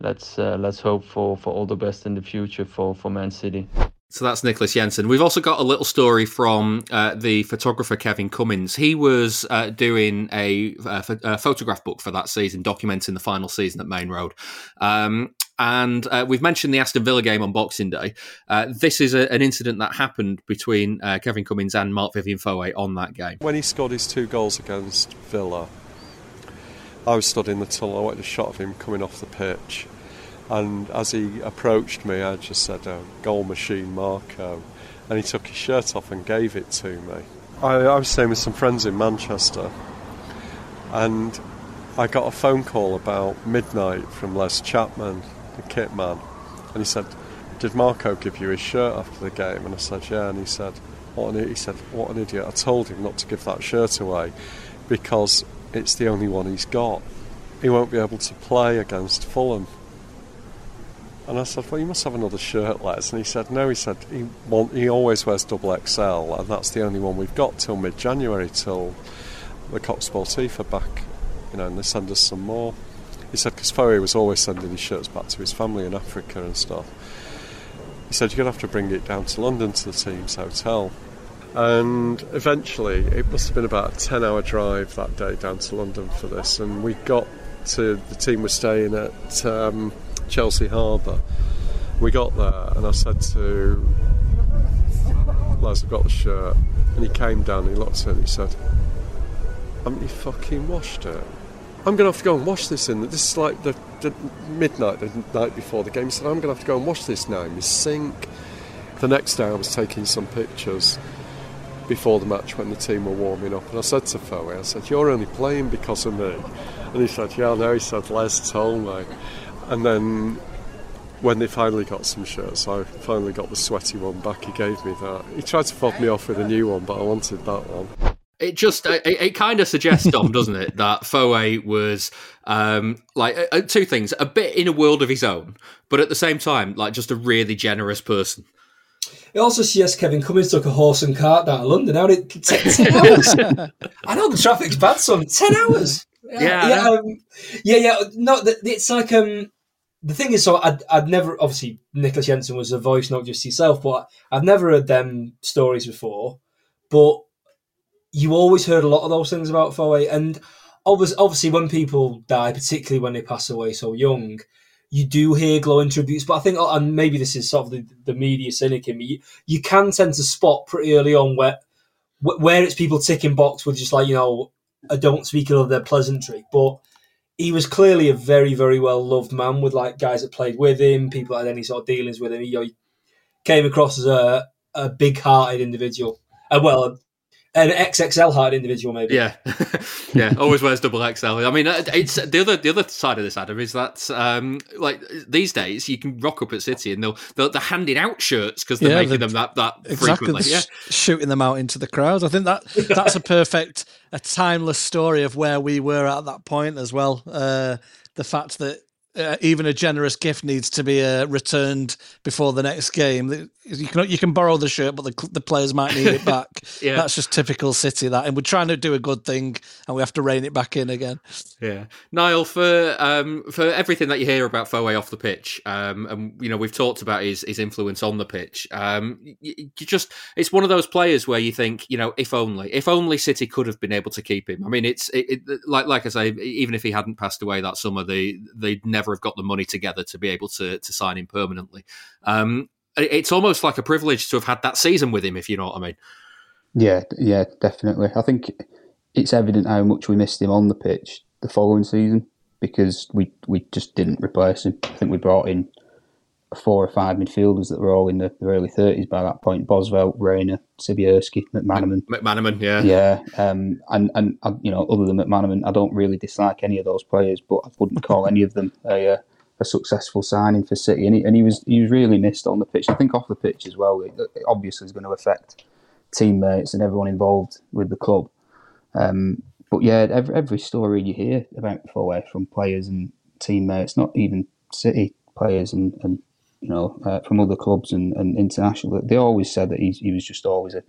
let's uh, let's hope for for all the best in the future for for Man City. So that's Niclas Jensen. We've also got a little story from uh, the photographer Kevin Cummins. He was uh, doing a, a, a, photograph book for that season, documenting the final season at Maine Road. Um, and uh, we've mentioned the Aston Villa game on Boxing Day. Uh, this is a, an incident that happened between uh, Kevin Cummins and Marc-Vivien Foe on that game. When he scored his two goals against Villa, I was stood in the tunnel. I wanted a shot of him coming off the pitch and as he approached me, I just said, uh, oh, "Goal machine, Marco," and he took his shirt off and gave it to me. I, I was staying with some friends in Manchester, and I got a phone call about midnight from Les Chapman, the kit man, and he said, "Did Marco give you his shirt after the game?" And I said, "Yeah," and he said, "What an he said, what an idiot! I told him not to give that shirt away because it's the only one he's got. He won't be able to play against Fulham." And I said, well, you must have another shirt, Les. And he said, no, he said, he, want, he always wears double XL, and that's the only one we've got till mid January, till the Coq Sportif are back, you know, and they send us some more. He said, because Foe was always sending his shirts back to his family in Africa and stuff. He said, you're going to have to bring it down to London to the team's hotel. And eventually, it must have been about a 10 hour drive that day down to London for this. And we got to, the team was staying at. Um, Chelsea Harbour. We got there, and I said to Les, I've got the shirt. And he came down, and he looked at it, and he said, Haven't you fucking washed it? I'm going to have to go and wash this. In this is like the, the midnight, the night before the game. He said, I'm going to have to go and wash this now in my sink. The next day, I was taking some pictures before the match when the team were warming up, and I said to Foey, I said, "You're only playing because of me." And he said, "Yeah, no." He said, "Les told me." And then when they finally got some shirts, I finally got the sweaty one back. He gave me that. He tried to fob me off with a new one, but I wanted that one. It just it, it kind of suggests, Dom, doesn't it, that Foe was um, like uh, two things: a bit in a world of his own, but at the same time, like just a really generous person. It also suggests Kevin Cummins took a horse and cart down to London. How did it take ten hours? I know the traffic's bad, son. Ten hours. Yeah, yeah, um, yeah, yeah. No, it's like um, the thing is, so I'd, I'd never obviously Niclas Jensen was a voice, not just yourself, but I've never heard them stories before. But you always heard a lot of those things about Foe, and obviously, obviously, when people die, particularly when they pass away so young, you do hear glowing tributes. But I think, and maybe this is sort of the, the media cynic in me, you, you can tend to spot pretty early on where where it's people ticking box with just like you know, I don't speak of their pleasantry, but he was clearly a very, very well loved man with like guys that played with him, people that had any sort of dealings with him. He, he came across as a, a big hearted individual. Uh, well, an XXL hard individual, maybe. Yeah, yeah. Always wears double XL. I mean, uh, it's the other the other side of this, Adam, is that um, like these days you can rock up at City and they'll, they'll they're handing out shirts because they're yeah, making them that that exactly frequently. Yeah, shooting them out into the crowd. I think that that's a perfect, a timeless story of where we were at that point as well. Uh, the fact that uh, even a generous gift needs to be uh, returned before the next game. You can you can borrow the shirt, but the, the players might need it back. yeah. That's just typical City. That, and we're trying to do a good thing, and we have to rein it back in again. Yeah, Niall, for um, for everything that you hear about Foe off the pitch, um, and you know we've talked about his his influence on the pitch. Um, you, you just it's one of those players where you think, you know, if only if only City could have been able to keep him. I mean, it's it, it, like like I say, even if he hadn't passed away that summer, they they'd never never have got the money together to be able to to sign him permanently. Um, it's almost like a privilege to have had that season with him, if you know what I mean. Yeah, yeah, definitely. I think it's evident how much we missed him on the pitch the following season because we we just didn't replace him. I think we brought in four or five midfielders that were all in the, early thirties by that point. Bosvelt, Reyna, Sibierski, McManaman. McManaman, yeah, yeah. Um, and and you know, other than McManaman, I don't really dislike any of those players, but I wouldn't call any of them a, a successful signing for City. And he, and he was he was really missed on the pitch. I think off the pitch as well. It, it obviously is going to affect teammates and everyone involved with the club. Um, but yeah, every, every story you hear about Foe from players and teammates, not even City players and, and you know, uh, from other clubs and, and international, they always said that he's, he was just always a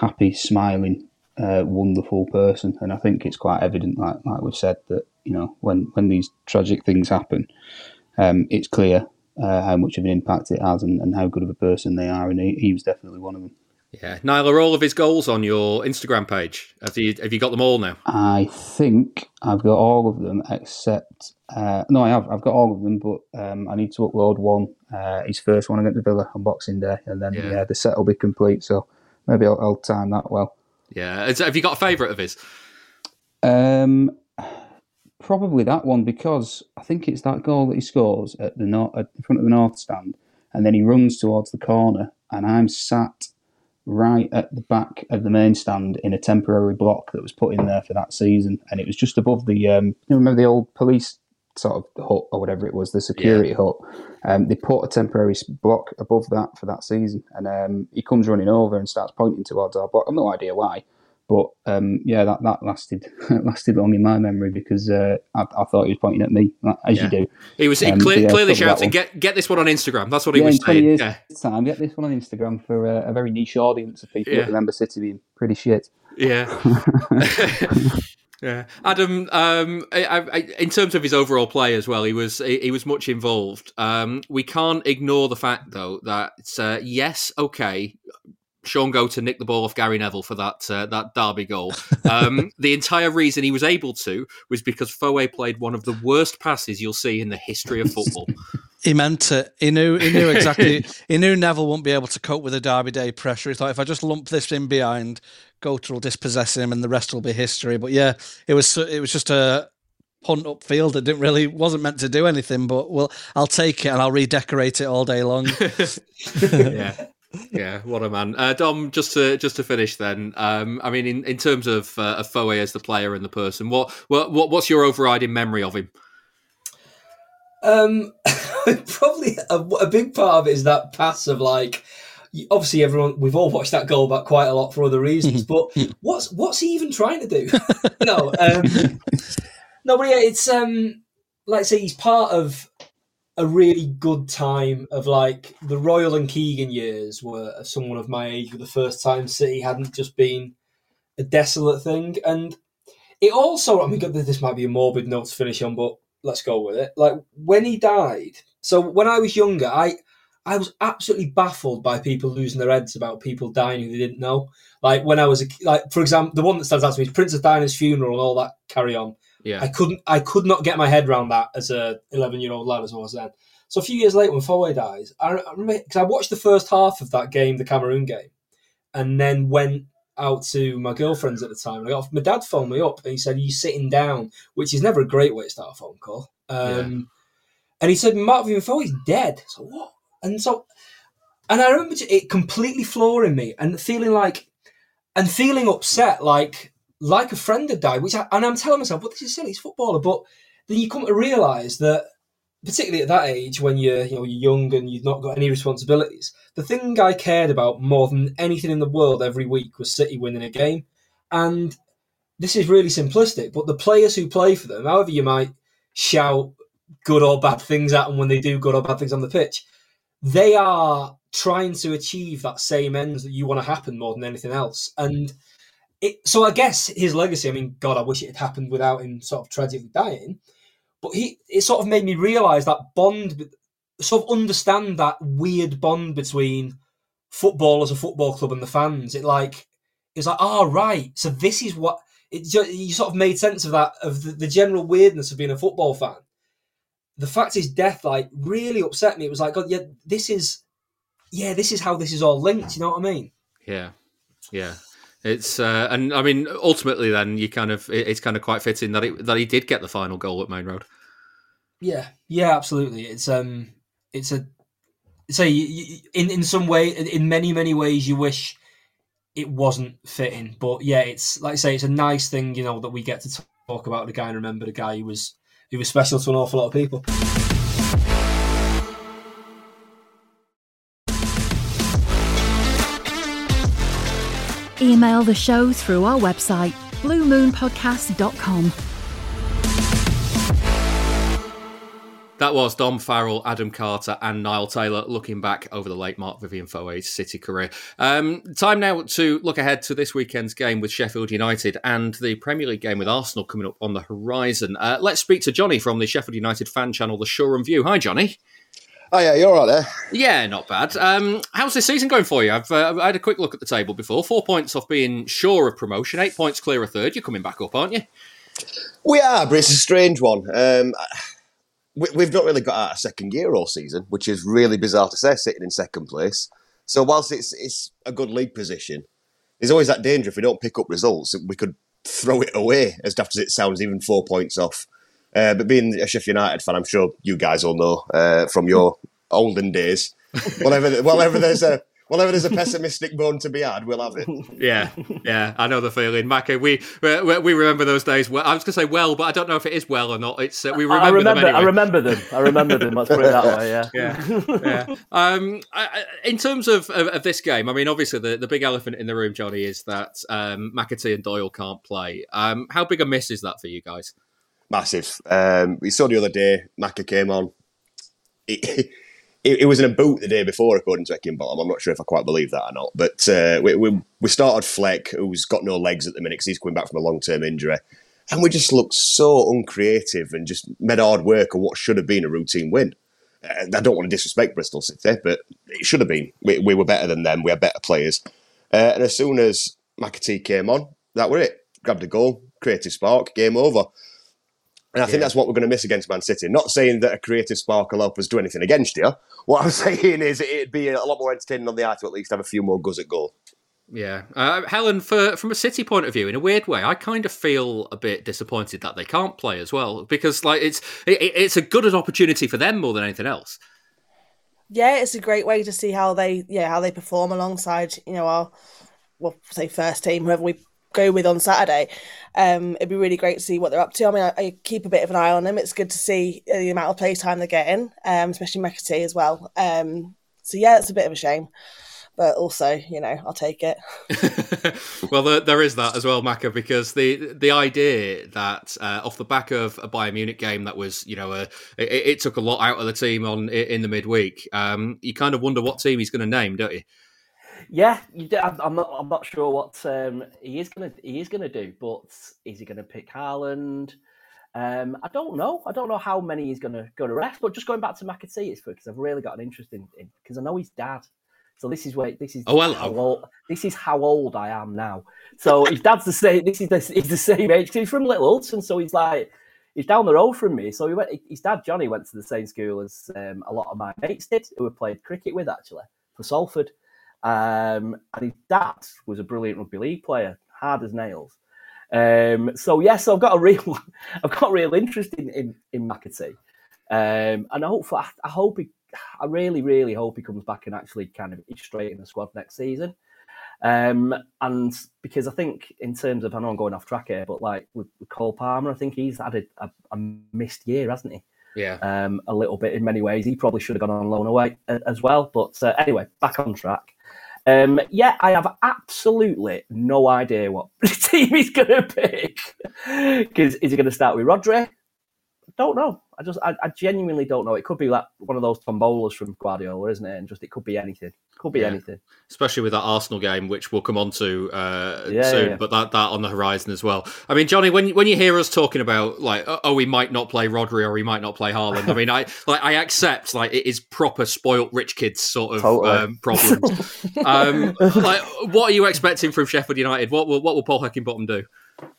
happy, smiling, uh, wonderful person. And I think it's quite evident, like like we've said, that you know when when these tragic things happen, um, it's clear uh, how much of an impact it has and, and how good of a person they are. And he, he was definitely one of them. Yeah, Niall, are all of his goals on your Instagram page? Have you have you got them all now? I think I've got all of them except uh, no, I have. I've got all of them, but um, I need to upload one. Uh, his first one against the Villa on Boxing Day, and then yeah. yeah the set will be complete. So maybe I'll, I'll time that well. Yeah, have you got a favourite of his? Um, probably that one because I think it's that goal that he scores at the north, at the front of the north stand, and then he runs towards the corner, and I'm sat right at the back of the main stand in a temporary block that was put in there for that season, and it was just above the. Um, you remember the old police sort of hut or whatever it was, the security yeah. hut. Um, they put a temporary block above that for that season, and um, he comes running over and starts pointing towards our block. I've no idea why, but um, yeah, that, that lasted lasted long in my memory because uh, I, I, thought he was pointing at me, as yeah. you do. He was um, clear, yeah, clearly shouting, "Get get this one on Instagram." That's what he was saying. Years yeah. time, get this one on Instagram for a, a very niche audience of people that remember City being pretty shit. Yeah. Yeah, Adam. Um, I, I, in terms of his overall play as well, he was he, he was much involved. Um, we can't ignore the fact though that uh, yes, okay, Shaun Goater nick the ball off Gary Neville for that uh, that derby goal. Um, the entire reason he was able to was because Foe played one of the worst passes you'll see in the history of football. He meant it. He knew. He knew exactly. he knew Neville won't be able to cope with the Derby Day pressure. He thought if I just lump this in behind, Goater will dispossess him, and the rest will be history. But yeah, it was. It was just a punt upfield that didn't really wasn't meant to do anything. But well, I'll take it and I'll redecorate it all day long. yeah. Yeah, what a man, uh, Dom. Just to just to finish, then. Um, I mean, in, in terms of uh, of Foe as the player and the person, what what what's your overriding memory of him? Um, probably a, a, big part of it is that pass of like, obviously everyone we've all watched that goal back quite a lot for other reasons, but what's what's he even trying to do? no, um, no, but yeah, it's um, like I say, he's part of a really good time of like the Royle and Keegan years were someone of my age for the first time City hadn't just been a desolate thing, and it also I mean this might be a morbid note to finish on, but let's go with it. Like when he died. So when I was younger, I I was absolutely baffled by people losing their heads about people dying who they didn't know. Like when I was a, like, for example, the one that stands out to me is Princess Diana's funeral and all that carry on. Yeah, I couldn't, I could not get my head around that as a 11 year old lad as I was then. So a few years later, when Foe dies, I, I remember because I watched the first half of that game, the Cameroon game, and then went out to my girlfriend's at the time. I got my dad phoned me up and he said, "Are you sitting down?" Which is never a great way to start a phone call. Um, yeah. And he said, "Marc-Vivien is dead." So what? And so, and I remember it completely flooring me and feeling like, and feeling upset, like like a friend had died. Which I, and I'm telling myself, "Well, this is silly. He's footballer." But then you come to realise that particularly at that age when you're you know you're young and you've not got any responsibilities. The thing i cared about more than anything in the world every week was city winning a game. And this is really simplistic but the players who play for them however you might shout good or bad things at them when they do good or bad things on the pitch they are trying to achieve that same end that you want to happen more than anything else. And it, so i guess his legacy i mean god i wish it had happened without him sort of tragically dying but he it sort of made me realise that bond, sort of understand that weird bond between football as a football club and the fans. It like it's like, oh right, so this is what it. You sort of made sense of that of the, the general weirdness of being a football fan. The fact his death like really upset me. It was like, God, yeah, this is, yeah, this is how this is all linked. You know what I mean? Yeah, yeah. It's uh, and I mean ultimately then you kind of it's kind of quite fitting that it, that he did get the final goal at Maine Road. Yeah, yeah, absolutely. It's um, it's a say in in some way, in many many ways, you wish it wasn't fitting, but yeah, it's like I say, it's a nice thing, you know, that we get to talk about the guy and remember the guy who was who was special to an awful lot of people. Email the show through our website, bluemoonpodcast.com. That was Dom Farrell, Adam Carter, and Niall Taylor looking back over the late Marc-Vivien Foe's City career. Um, time now to look ahead to this weekend's game with Sheffield United and the Premier League game with Arsenal coming up on the horizon. Uh, let's speak to Jonny from the Sheffield United fan channel, The Shoreham View. Hi, Jonny. Oh yeah, you're all right there. Yeah, not bad. Um, how's this season going for you? I've uh, I had a quick look at the table before. Four points off being sure of promotion. Eight points clear a third. You're coming back up, aren't you? We are, but it's a strange one. Um, we, have not really got out of second gear all season, which is really bizarre to say, sitting in second place. So whilst it's it's a good league position, there's always that danger if we don't pick up results, we could throw it away. As daft as it sounds, even four points off uh, but being a Sheffield United fan, I'm sure you guys all know uh, from your olden days. Whatever, whatever there's a whenever there's a pessimistic bone to be had, we'll have it. Yeah, yeah, I know the feeling, Macca. We we remember those days. Well, I was going to say well, but I don't know if it is well or not. It's uh, we remember, I remember them. Anyway. I remember them. I remember them. Let's put it that way. Yeah, yeah, yeah. Um, I, in terms of, of, of, this game, I mean, obviously the, the big elephant in the room, Jonny, is that um, McAtee and Doyle can't play. Um, how big a miss is that for you guys? Massive. Um, we saw the other day, Macca came on. It, it, it, was in a boot the day before, according to Heckingbottom. I'm not sure if I quite believe that or not. But uh, we, we, we, started Fleck, who's got no legs at the minute because he's coming back from a long term injury. And we just looked so uncreative and just made hard work of what should have been a routine win. Uh, I don't want to disrespect Bristol City, but it should have been. We, we were better than them. We had better players. Uh, and as soon as McAtee came on, that were it. Grabbed a goal, creative spark, game over. And I think yeah. that's what we're going to miss against Man City. Not saying that a creative spark will help us do anything against you. What I'm saying is it'd be a lot more entertaining on the eye to at least have a few more goals at goal. Yeah, uh, Helen. For from a City point of view, in a weird way, I kind of feel a bit disappointed that they can't play as well because, like, it's it, it's a good opportunity for them more than anything else. Yeah, it's a great way to see how they yeah how they perform alongside you know our well say first team whoever we go with on Saturday. Um, it'd be really great to see what they're up to. I mean, I, I, keep a bit of an eye on them. It's good to see the amount of play time they're getting, um, especially McAtee as well. Um, so yeah, it's a bit of a shame but also, you know, I'll take it. well, there, there is that as well, Macca, because the the idea that uh, off the back of a Bayern Munich game that was, you know, a, it, it, took a lot out of the team on in the midweek. Um, you kind of wonder what team he's going to name, don't you? Yeah, I'm not. I'm not sure what um, he is going to he is to do, but is he going to pick Haaland? Um, I don't know. I don't know how many he's going to go to rest. But just going back to McAtee, it's because I've really got an interest in because I know his dad so this is where this is oh hello. How old, this is how old I am now. So his dad's the same. This is the, he's the same age. He's from Little Hulton, so he's like he's down the road from me. So he went. His dad Johnny went to the same school as um, a lot of my mates did, who had played cricket with actually for Salford. Um, and his dad was a brilliant rugby league player, hard as nails. Um, so yes, I've got a real, I've got real interest in in, in McAtee, um, and I hope I, I hope he I really, really hope he comes back and actually kind of is straight in the squad next season. Um, and because I think in terms of, I know I'm going off track here, but like with, with Cole Palmer, I think he's had a, a, a missed year, hasn't he? Yeah. Um, a little bit in many ways. He probably should have gone on loan away as well. But uh, anyway, back on track. Um, yeah, I have absolutely no idea what team he's going to pick. Because is he going to start with Rodri? Don't know. I just, I, I, genuinely don't know. It could be like one of those tombolas from Guardiola, isn't it? And just it could be anything. Could be yeah. anything. Especially with that Arsenal game, which we'll come on to uh, yeah, soon. Yeah, but that that on the horizon as well. I mean, Jonny, when when you hear us talking about like, oh, we might not play Rodri or we might not play Haaland. I mean, I like I accept like it is proper spoilt rich kids sort of totally. um, problems. um, like, what are you expecting from Sheffield United? What will what will Paul Heckingbottom do?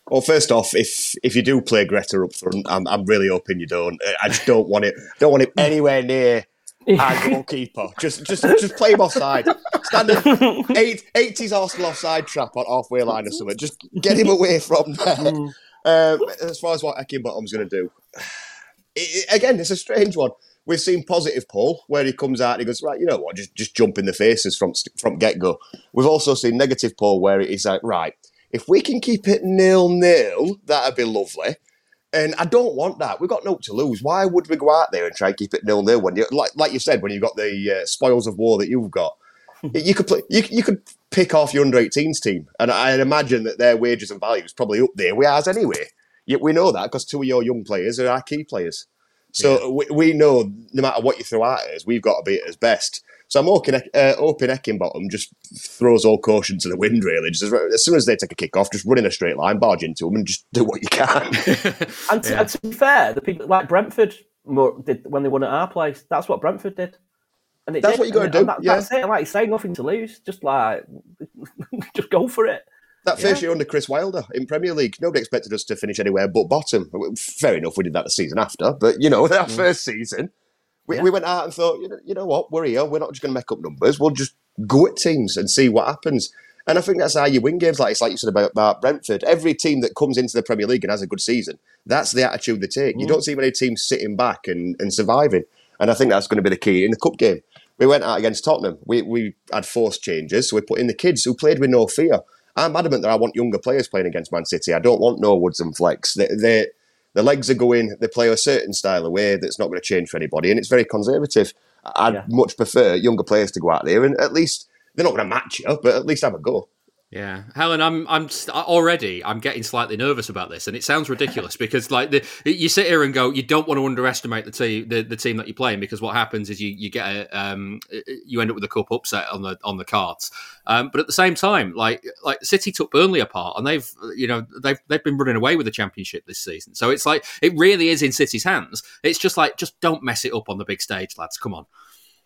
Well, first off, if if you do play Greta up front, I'm, I'm really hoping you don't. I just don't want it. Don't want him anywhere near our goalkeeper. Just just just play him offside. Standing eight, 80s Arsenal offside trap on halfway line or something. Just get him away from there. Mm. Um, as far as what Heckingbottom's going to do, it, again, it's a strange one. We've seen positive Paul where he comes out and he goes right. You know what? Just just jump in the faces from from get go. We've also seen negative Paul where he's like right if we can keep it nil nil, that'd be lovely. And I don't want that. We've got no to lose. Why would we go out there and try and keep it nil nil when you like like you said when you've got the uh, spoils of war that you've got? you could play. You, you could pick off your under 18s team, and I imagine that their wages and values probably up there with ours anyway. Yet we know that because two of your young players are our key players. So yeah. we, we know no matter what you throw at us, we've got to be at us best. So I'm hoping, uh, hoping Heckingbottom just throws all caution to the wind, really. Just as, as, soon as they take a kick off, just run in a straight line, barge into them, and just do what you can. and, to, yeah. and, to, be fair, the people like Brentford did when they won at our place. That's what Brentford did. And that's did. what you got to do. That, yeah. That's it. Like you say, nothing to lose. Just like, just go for it. That first yeah. year under Chris Wilder in Premier League, nobody expected us to finish anywhere but bottom. Fair enough, we did that the season after, but you know, that mm. first season, we, yeah. we went out and thought, you know, you know what, we're here. We're not just going to make up numbers. We'll just go at teams and see what happens. And I think that's how you win games. Like it's like you said about, about Brentford. Every team that comes into the Premier League and has a good season, that's the attitude they take. Mm. You don't see many teams sitting back and, and surviving. And I think that's going to be the key in the cup game. We went out against Tottenham. We we had forced changes, so we put in the kids who played with no fear. I'm adamant that I want younger players playing against Man City. I don't want Norwoods and Flecks. They, they the legs are going, they play a certain style of way that's not going to change for anybody, and it's very conservative. I'd yeah. much prefer younger players to go out there and at least they're not going to match you, but at least have a go. Yeah, Helen, I'm I'm already I'm getting slightly nervous about this, and it sounds ridiculous because like the, you sit here and go, you don't want to underestimate the team the, the team that you're playing because what happens is you you get a um you end up with a cup upset on the on the cards, um, but at the same time, like like City took Burnley apart, and they've you know they've they've been running away with the championship this season, so it's like it really is in City's hands. It's just like just don't mess it up on the big stage, lads. Come on.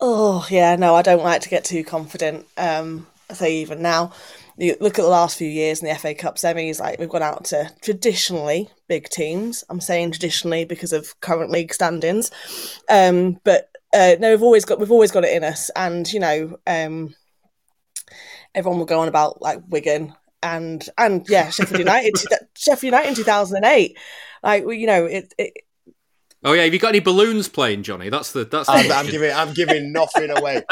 Oh yeah, no, I don't like to get too confident. Um, I say even now you look at the last few years in the FA Cup semis, like we've gone out to traditionally big teams. I'm saying traditionally because of current league standings, um, but uh, no, we've always got we've always got it in us, and you know, um, everyone will go on about like Wigan and and yeah, Sheffield United, Sheffield United in two thousand and eight. Like you know, it, it Oh yeah, have you got any balloons playing, Jonny? That's the that's. The I'm, I'm giving I'm giving nothing away.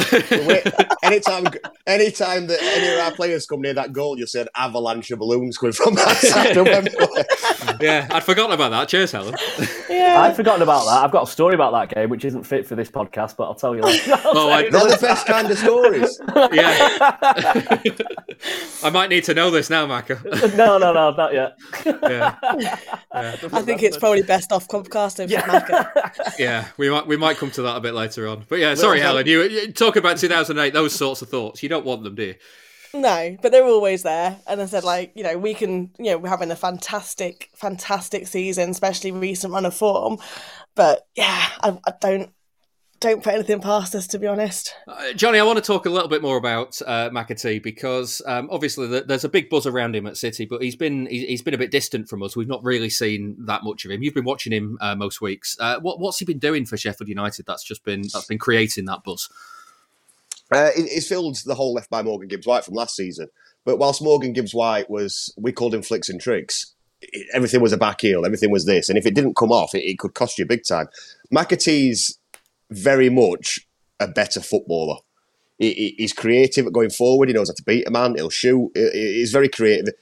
anytime anytime that any of our players come near that goal, you said avalanche of balloons coming from that side of Wembley. yeah, I'd forgotten about that. Cheers, Helen. Yeah, I'd forgotten about that. I've got a story about that game, which isn't fit for this podcast, but I'll tell you later. Oh, I- They're the best kind of stories. Yeah. I might need to know this now, Macca. no, no, no, not yet. Yeah. I think it's probably best off podcast over Yeah, we might we might come to that a bit later on. But yeah, sorry, Helen. You, you talk about 2008, those sorts of thoughts. You don't want them, do you? No, but they're always there. And I said, like, you know, we can, you know, we're having a fantastic, fantastic season, especially recent run of form. But yeah, I, I don't, don't put anything past us, to be honest. Uh, Jonny, I want to talk a little bit more about uh, McAtee because um, obviously the, there's a big buzz around him at City, but he's been he's, he's been a bit distant from us. We've not really seen that much of him. You've been watching him uh, most weeks. Uh, what, what's he been doing for Sheffield United? That's just been that's been creating that buzz. Uh, it, it's filled the hole left by Morgan Gibbs White from last season. But whilst Morgan Gibbs White was, we called him flicks and tricks. Everything was a back heel. Everything was this, and if it didn't come off, it, it could cost you big time. McAtee's very much a better footballer. He, he- he's creative at going forward. He knows how to beat a man. He'll shoot. He- he- He's very creative.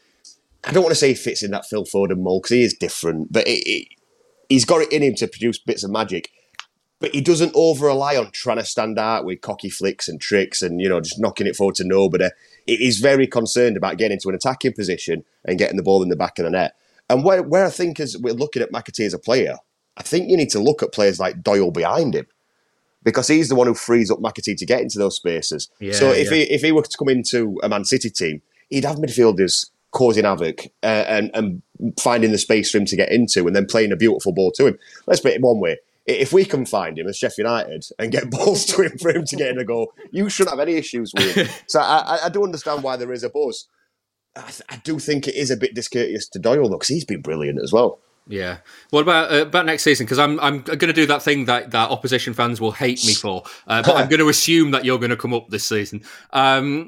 I don't want to say he fits in that Phil Foden mold because he is different, but he's got it in him to produce bits of magic. But he doesn't over rely on trying to stand out with cocky flicks and tricks and you know just knocking it forward to nobody. He's very concerned about getting into an attacking position and getting the ball in the back of the net. And where, where I think as we're looking at McAtee as a player, I think you need to look at players like Doyle behind him because he's the one who frees up McAtee to get into those spaces. Yeah, so if yeah. he if he were to come into a Man City team, he'd have midfielders causing havoc uh, and and finding the space for him to get into, and then playing a beautiful ball to him. Let's put it one way: if we can find him as Sheffield United and get balls to him for him to get in a goal, you shouldn't have any issues with him. so I, I- do understand why there is a buzz. I, th- I do think it is a bit discourteous to Doyle though, because he's been brilliant as well. Yeah. What about uh, about next season? Because I'm I'm going to do that thing that, that opposition fans will hate me for, uh, but I'm going to assume that you're going to come up this season. Um,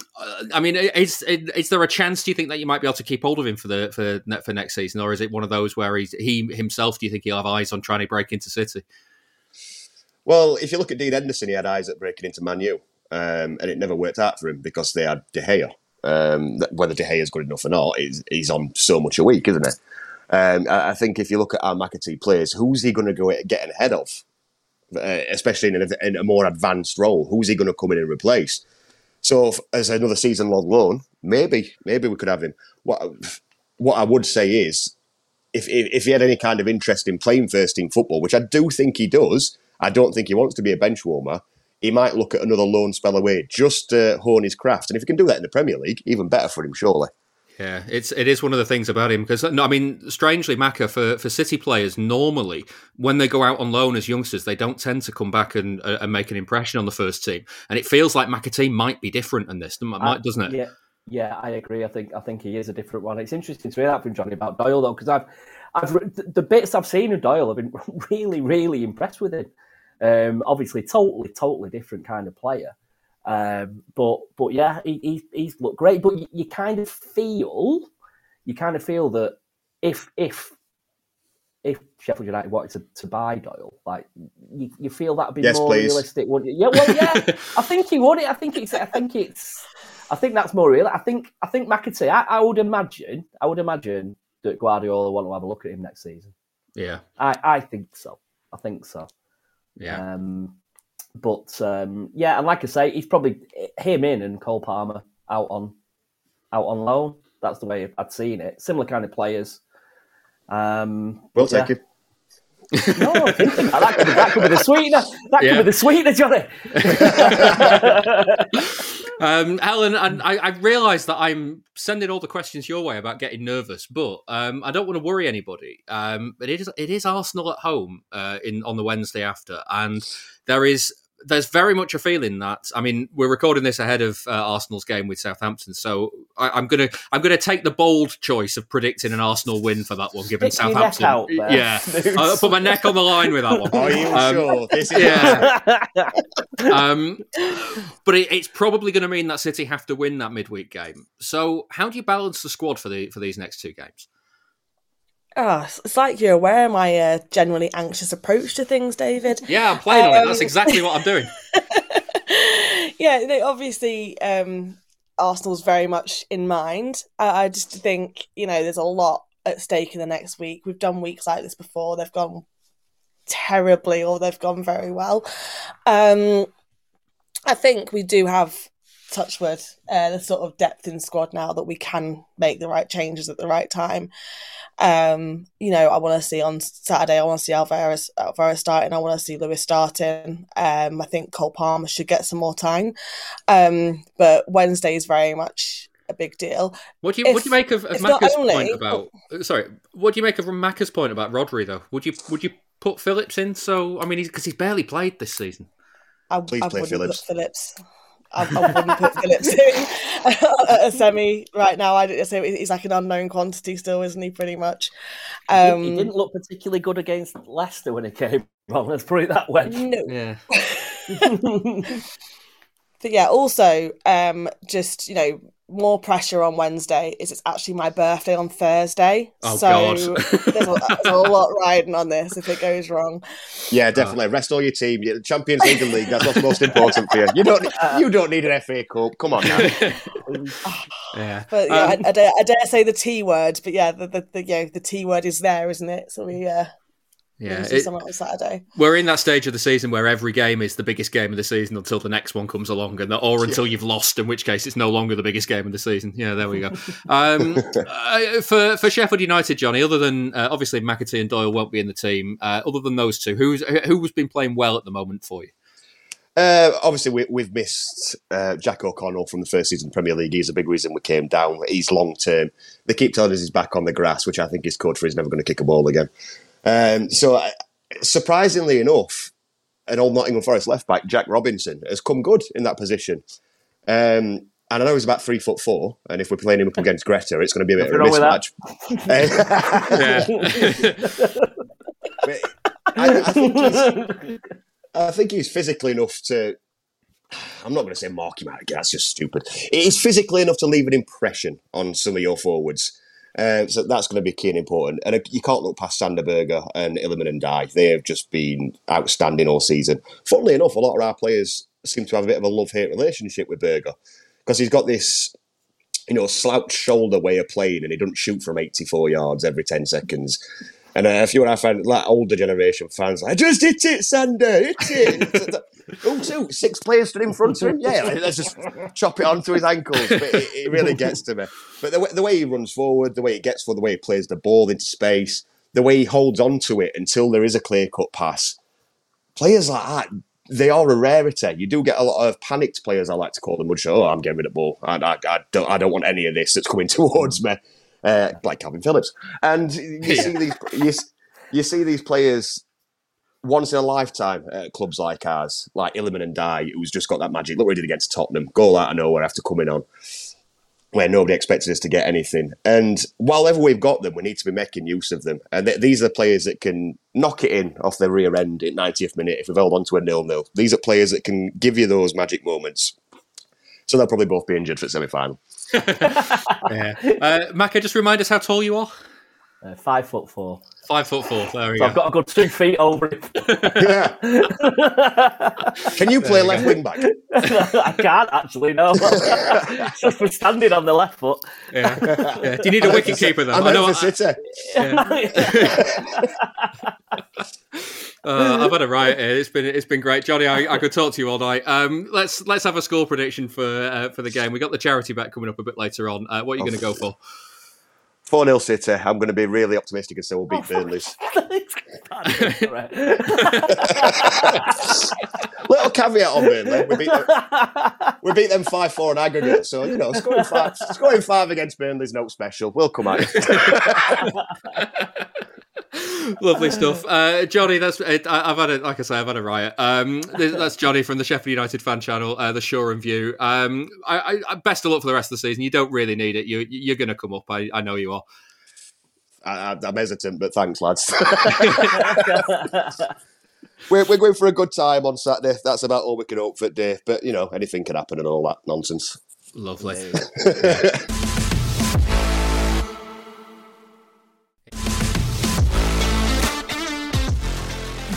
I mean, is is there a chance? Do you think that you might be able to keep hold of him for the for for next season, or is it one of those where he's he himself? Do you think he'll have eyes on trying to break into City? Well, if you look at Dean Henderson, he had eyes at breaking into Man U, um, and it never worked out for him because they had De Gea. Um, whether De Gea is good enough or not, he's, he's on so much a week, isn't he? Um, I, I think if you look at our McAtee players, who's he going to go getting ahead of, uh, especially in a, in a more advanced role? Who's he going to come in and replace? So, if, as another season long loan, maybe, maybe we could have him. What what I would say is, if, if if he had any kind of interest in playing first team football, which I do think he does, I don't think he wants to be a bench warmer. He might look at another loan spell away just to hone his craft, and if he can do that in the Premier League, even better for him, surely. Yeah, it's it is one of the things about him because no, I mean, strangely, Macca for, for City players normally when they go out on loan as youngsters, they don't tend to come back and, uh, and make an impression on the first team, and it feels like McAtee might be different in this, might, doesn't it? Yeah, yeah, I agree. I think I think he is a different one. It's interesting to hear that from Jonny about Doyle though, because I've I've the the bits I've seen of Doyle, I've been really really impressed with him. Um, obviously, totally totally different kind of player. Um, but but yeah, he, he he's looked great. But you, you kind of feel you kind of feel that if if if Sheffield United wanted to, to buy Doyle, like you, you feel that'd be Yes, more please. realistic, wouldn't you? Yeah, well, yeah, I think he would. I think it's. I think it's. I think that's more real. I think. I think McAtee. I, I would imagine. I would imagine that Guardiola want to have a look at him next season. Yeah, I, I think so. I think so. yeah. Um, but um, yeah, and like I say, he's probably him in and Cole Palmer out on out on loan. That's the way I'd seen it. Similar kind of players. Um, We'll yeah. take him. No, I'm thinking that, that, could be, that could be the sweetener. That Yeah. could be the sweetener, Jonny. Um, Helen, and I, I realise that I'm sending all the questions your way about getting nervous, but um, I don't want to worry anybody. Um, but it is it is Arsenal at home uh, in on the Wednesday after, and there is there's very much a feeling that I mean we're recording this ahead of uh, Arsenal's game with Southampton, so I, am gonna I'm gonna take the bold choice of predicting an Arsenal win for that one, given Stick your neck Southampton. out there, yeah, I'll put my neck on the line with that one. Are you Um, sure? This is yeah. um, but it, it's probably going to mean that City have to win that midweek game. So, how do you balance the squad for the for these next two games? Oh, it's- like you're aware of my uh, generally anxious approach to things, David. Yeah, I'm playing on it. That's Um, exactly what I'm doing. yeah, no, obviously, um, Arsenal's very much in mind. I, I just think you know there's a lot at stake in the next week. We've done weeks like this before; they've gone terribly or they've gone very well. Um, I think we do have touchwood uh, the sort of depth in squad now that we can make the right changes at the right time. Um, you know, I want to see on Saturday. I want to see Alvarez, Alvarez starting. I want to see Lewis starting. Um, I think Cole Palmer should get some more time. Um, but Wednesday is very much a big deal. What do you what do you make of, of not Macca's only- point about? uh, Sorry, what do you make of Macca's point about Rodri though? Would you would you put Phillips in? So I mean, because he's, barely played this season. I, Please I play Phillips. Put Phillips. I, I wouldn't put Phillips in a semi right now. I so he's like an unknown quantity still, isn't he? Pretty much. He- Um, he didn't look particularly good against Leicester when he came on. Let's put it that way. No. Yeah. But yeah, also, um, just you know, more pressure on Wednesday is it's actually my birthday on Thursday. Oh, so God. there's, a, there's a lot riding on this if it goes wrong. Yeah, definitely. Rest all your team. You're the Champions League and League. That's what's most important for you. You don't. You don't need an FA Cup. Come on now. Yeah. But yeah, Um, I, I, dare, I dare say the T word, but yeah, the, the, the you know the T word is there, isn't it? So we uh, Yeah, it- someone on Saturday. We're in that stage of the season where every game is the biggest game of the season until the next one comes along, and or until you've lost, in which case it's no longer the biggest game of the season. Yeah, there we go. Um, uh, for for Sheffield United, Jonny, other than uh, obviously McAtee and Doyle won't be in the team. Uh, other than those two, who's who's been playing well at the moment for you? Uh, obviously, we, we've missed uh, Jack O'Connell from the first season of Premier League. He's a big reason we came down. He's long term. They keep telling us he's back on the grass, which I think is code for he's never going to kick a ball again. Um, so, uh, surprisingly enough, an old Nottingham Forest left back, Jack Robinson, has come good in that position. Um, and I know he's about three foot four, and if we're playing him up against Greta, it's going to be a bit of a mismatch. I, I think I think he's physically enough to. I'm not going to say mark him out again. That's just stupid. He's physically enough to leave an impression on some of your forwards. Uh, so that's going to be key and important. And uh, you can't look past Sander Berge and Iliman Ndiaye. They have just been outstanding all season. Funnily enough, a lot of our players seem to have a bit of a love-hate relationship with Berge because he's got this, you know, slouched shoulder way of playing, and he doesn't shoot from 84 yards every 10 seconds. And uh, few of our like older generation fans, like, just hit it, Sander, hit it. oh, so six players stood in front of him. Yeah, let's just chop it onto his ankles. But it, it really gets to me. But the way, the way he runs forward, the way he gets forward, the way he plays the ball into space, the way he holds on to it until there is a clear cut pass. Players like that, they are a rarity. You do get a lot of panicked players, I like to call them, which oh, I'm getting rid of the ball. I, I, I, don't, I don't want any of this that's coming towards me. Uh, like Kalvin Phillips. And you see these you, you see these players once in a lifetime at clubs like ours, like Iliman Ndiaye, who's just got that magic. Look what he did against Tottenham. Goal out of nowhere after coming on, where nobody expected us to get anything. And while ever we've got them, we need to be making use of them. And th- these are players that can knock it in off the rear end at 90th minute if we've held on to a nil-nil. These are players that can give you those magic moments. So they'll probably both be injured for the semi-final. yeah. Uh, Macca, just remind us how tall you are. Uh, five foot four. Five foot four. There we So go. I've got a good two feet over it. Can you play left wing back? I can't actually, no. it's just for standing on the left foot. Yeah. Yeah. Do you need a wicket keeper though? I'm I know. out for City. Uh, I've had a riot here. It's been it's been great, Jonny. I, I could talk to you all night. Um, let's let's have a score prediction for uh, for the game. We got the charity bet coming up a bit later on. Uh, what are you going to go for? 4 0 City. I'm going to be really optimistic and say we'll beat Burnley. Little caveat on Burnley. We beat them, we beat them 5 4 in aggregate. So, you know, scoring five, scoring five against Burnley's no special. We'll come out. Lovely stuff, uh, Jonny. That's I, have had a like I say, I've had a riot. Um, that's Jonny from the Sheffield United fan channel, uh, the and View. Um, I, I, best of luck for the rest of the season. You don't really need it. You, you're going to come up. I, I know you are. I, am hesitant, but thanks, lads. we're, we're going for a good time on Saturday. That's about all we can hope for, Dave. But you know, anything can happen and all that nonsense. Lovely.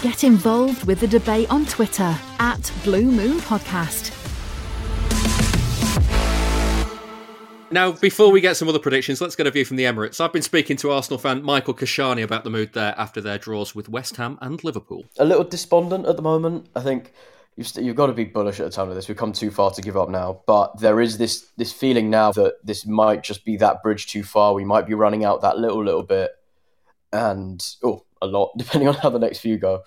Get involved with the debate on Twitter at Blue Moon Podcast. Now, before we get some other predictions, let's get a view from the Emirates. I've been speaking to Arsenal fan Michael Keshani about the mood there after their draws with West Ham and Liverpool. A little despondent at the moment. I think you've, st- you've got to be bullish at a time like this. We've come too far to give up now, but there is this this feeling now that this might just be that bridge too far. We might be running out that little little bit, and oh, a lot depending on how the next few go.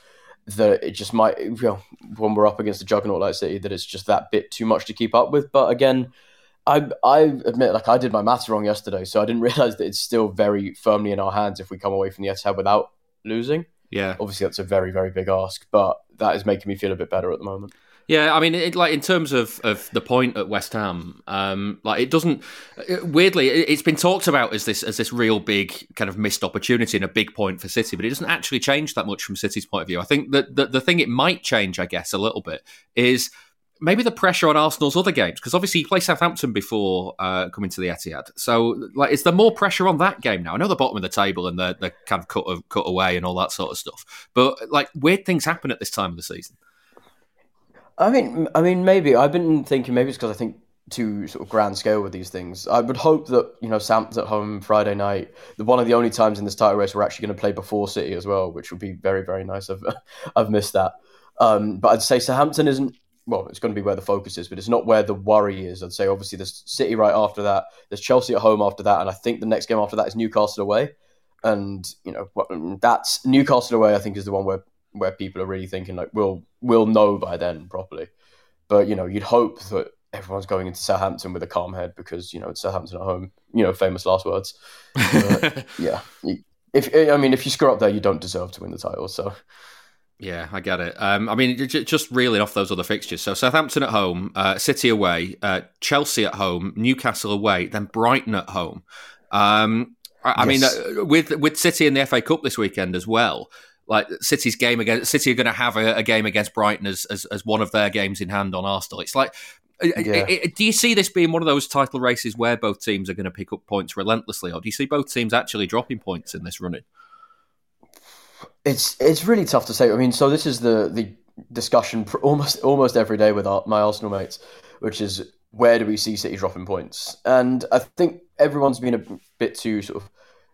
That it just might, you know, when we're up against a juggernaut like City, that it's just that bit too much to keep up with. But again I I admit, like I did my maths wrong yesterday, so I didn't realize that it's still very firmly in our hands if we come away from the Etihad without losing. Yeah, obviously that's a very very big ask, but that is making me feel a bit better at the moment. Yeah, I mean, it, like in terms of, of the point at West Ham, um, like it doesn't. It, weirdly, it, has been talked about as this as this real big kind of missed opportunity and a big point for City, but it doesn't actually change that much from City's point of view. I think that the, the thing it might change, I guess, a little bit is maybe the pressure on Arsenal's other games because obviously you play Southampton before uh, coming to the Etihad. So like, is there more pressure on that game now? I know the bottom of the table and the the kind of cut cut away and all that sort of stuff, but like weird things happen at this time of the season. I mean, I mean, maybe I've been thinking maybe it's because I think to sort of grand scale with these things. I would hope that you know Sam's at home Friday night. The one of the only times in this title race we're actually going to play before City as well, which would be very very nice. I've I've missed that. Um, but I'd say Southampton isn't well, it's going to be where the focus is, but it's not where the worry is. I'd say obviously there's City right after that, there's Chelsea at home after that, and I think the next game after that is Newcastle away. And you know that's Newcastle away. I think is the one where where people are really thinking like we'll we'll know by then properly. But you know you'd hope that everyone's going into Southampton with a calm head because you know it's Southampton at home. You know famous last words. But, yeah, if I mean if you screw up there, you don't deserve to win the title. So yeah, I get it. Um, I mean, just reeling off those other fixtures. So Southampton at home, uh, City away, uh, Chelsea at home, Newcastle away, then Brighton at home. Um, I, yes. I, mean, uh, with with City in the FA Cup this weekend as well. Like City's game against City are going to have a, a, game against Brighton as, as, as one of their games in hand on Arsenal. It's like uh, uh, yeah. Do you see this being one of those title races where both teams are going to pick up points relentlessly, or do you see both teams actually dropping points in this running? It's it's really tough to say. I mean, so this is the the discussion almost almost every day with our, my Arsenal mates, which is where do we see City dropping points? And I think everyone's been a bit too sort of,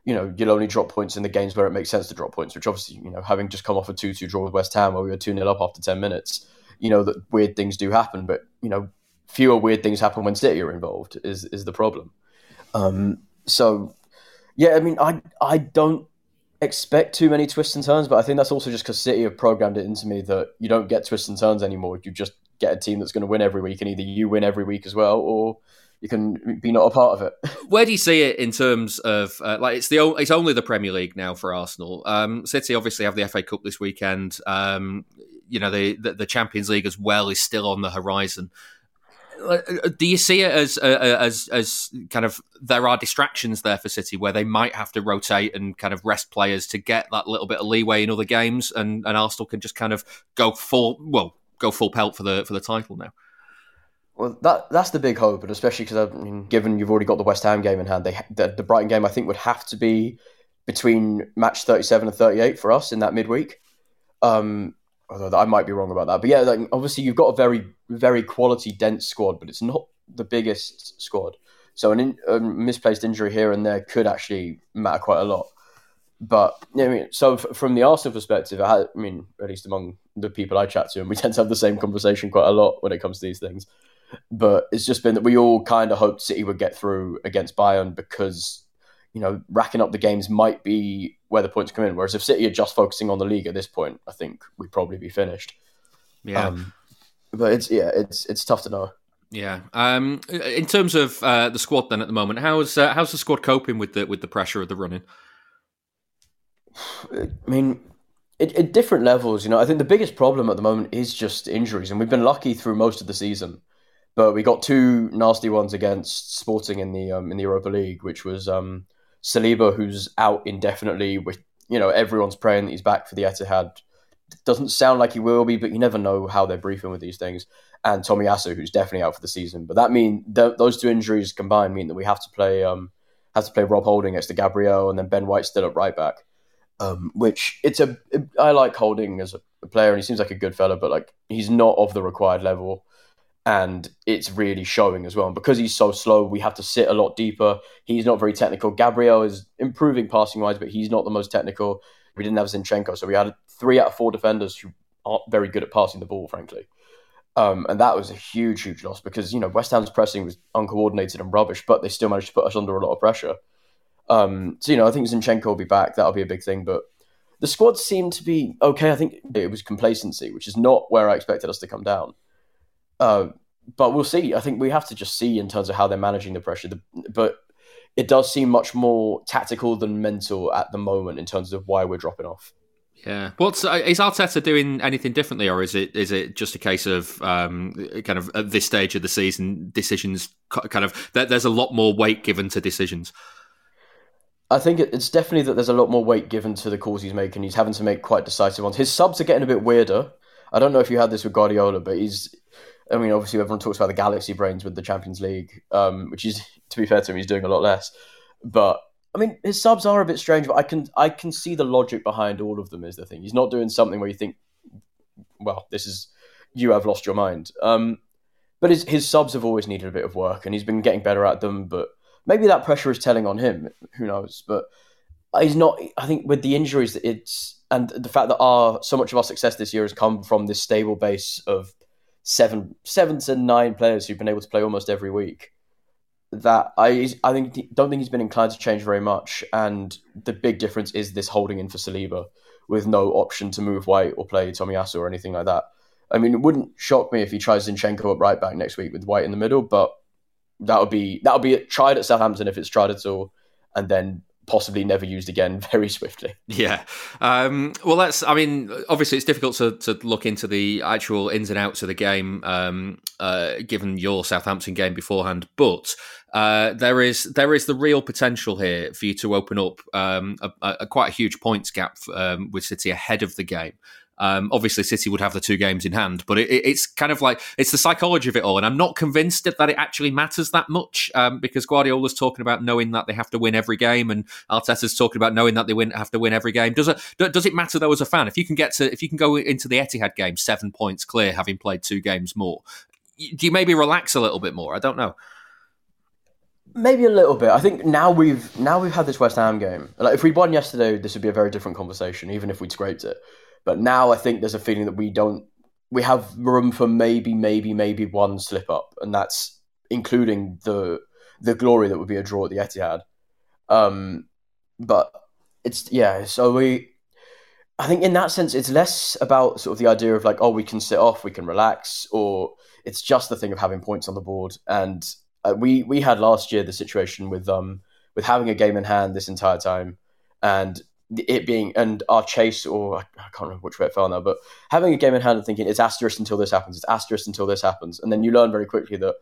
you know, you'll only drop points in the games where it makes sense to drop points. Which obviously, you know, having just come off a two-two draw with West Ham where we were two 0 up after ten minutes, you know that weird things do happen. But you know, fewer weird things happen when City are involved. Is is the problem? Um, so yeah, I mean, I I don't expect too many twists and turns, but I think that's also just because City have programmed it into me that you don't get twists and turns anymore. You just get a team that's going to win every week, and either you win every week as well, or you can be not a part of it. Where do you see it in terms of uh, like it's the it's only the Premier League now for Arsenal? Um, City obviously have the FA Cup this weekend. Um, you know the, the, the Champions League as well is still on the horizon. Uh, do you see it as uh, uh, as as kind of there are distractions there for City where they might have to rotate and kind of rest players to get that little bit of leeway in other games, and, and Arsenal can just kind of go full well go full pelt for the for the title now. Well, that that's the big hope, and especially because I mean, given you've already got the West Ham game in hand, they the, the Brighton game I think would have to be between match thirty seven and thirty eight for us in that midweek. Um, although I might be wrong about that. But yeah, like, obviously you've got a very, very quality dense squad, but it's not the biggest squad. So an in, a misplaced injury here and there could actually matter quite a lot. But yeah, I mean, so f- from the Arsenal perspective, I, I mean, at least among the people I chat to, and we tend to have the same conversation quite a lot when it comes to these things. But it's just been that we all kind of hoped City would get through against Bayern because you know, racking up the games might be where the points come in. Whereas if City are just focusing on the league at this point, I think we'd probably be finished. Yeah. Um, but it's yeah, it's it's tough to know. Yeah. Um, in terms of uh, the squad, then at the moment, how's uh, how's the squad coping with the with the pressure of the running? I mean, at, at different levels, you know, I think the biggest problem at the moment is just injuries, and we've been lucky through most of the season. But we got two nasty ones against Sporting in the um, in the Europa League, which was um, Saliba, who's out indefinitely. With you know, everyone's praying that he's back for the Etihad. Doesn't sound like he will be, but you never know how they're briefing with these things. And Tomiyasu, who's definitely out for the season. But that mean th- those two injuries combined mean that we have to play um, have to play Rob Holding next to Gabriel, and then Ben White still at right back. Um, which it's a I like Holding as a player, and he seems like a good fella, but like he's not of the required level, and it's really showing as well. And because he's so slow, we have to sit a lot deeper. He's not very technical. Gabriel is improving passing wise, but he's not the most technical. We didn't have Zinchenko, so we had three out of four defenders who aren't very good at passing the ball, frankly. Um, and that was a huge, huge loss because you know West Ham's pressing was uncoordinated and rubbish, but they still managed to put us under a lot of pressure. Um, so you know, I think Zinchenko will be back. That'll be a big thing. But the squad seemed to be okay. I think it was complacency, which is not where I expected us to come down. Uh, but we'll see. I think we have to just see in terms of how they're managing the pressure. The, but it does seem much more tactical than mental at the moment in terms of why we're dropping off. Yeah. What's uh, is Arteta doing anything differently, or is it is it just a case of um, kind of at this stage of the season decisions kind of there's a lot more weight given to decisions. I think it's definitely that there's a lot more weight given to the calls he's making. He's having to make quite decisive ones. His subs are getting a bit weirder. I don't know if you had this with Guardiola, but he's. I mean, obviously, everyone talks about the galaxy brains with the Champions League, um, which is, to be fair to him, he's doing a lot less. But I mean, his subs are a bit strange, but I can I can see the logic behind all of them. Is the thing he's not doing something where you think, well, this is you have lost your mind. Um, but his his subs have always needed a bit of work, and he's been getting better at them. But maybe that pressure is telling on him. Who knows? But he's not. I think with the injuries, it's and the fact that our so much of our success this year has come from this stable base of seven seven to nine players who've been able to play almost every week. That I I think don't think he's been inclined to change very much, and the big difference is this holding in for Saliba with no option to move White or play Tomiyasu or anything like that. I mean, it wouldn't shock me if he tries Zinchenko up right back next week with White in the middle, but that would be that would be tried at Southampton if it's tried at all, and then possibly never used again very swiftly. Yeah. Um, well, that's, I mean, obviously it's difficult to, to look into the actual ins and outs of the game, um, uh, given your Southampton game beforehand, but uh, there is there is the real potential here for you to open up um, a, a, quite a huge points gap um, with City ahead of the game. Um, obviously, City would have the two games in hand, but it, it's kind of like it's the psychology of it all, and I'm not convinced that it actually matters that much um, because Guardiola's talking about knowing that they have to win every game, and Arteta's talking about knowing that they win have to win every game. Does it does it matter though as a fan if you can get to if you can go into the Etihad game seven points clear, having played two games more? Do you maybe relax a little bit more? I don't know. Maybe a little bit. I think now we've now we've had this West Ham game. Like if we'd won yesterday, this would be a very different conversation, even if we'd scraped it. But now I think there's a feeling that we don't we have room for maybe, maybe, maybe one slip up, and that's including the the glory that would be a draw at the Etihad. Um, but it's yeah. So we, I think in that sense, it's less about sort of the idea of like, oh, we can sit off, we can relax, or it's just the thing of having points on the board. And uh, we we had last year the situation with um with having a game in hand this entire time, and it being and our chase or I can't remember which way it fell now, but having a game in hand and thinking it's asterisk until this happens, it's asterisk until this happens, and then you learn very quickly that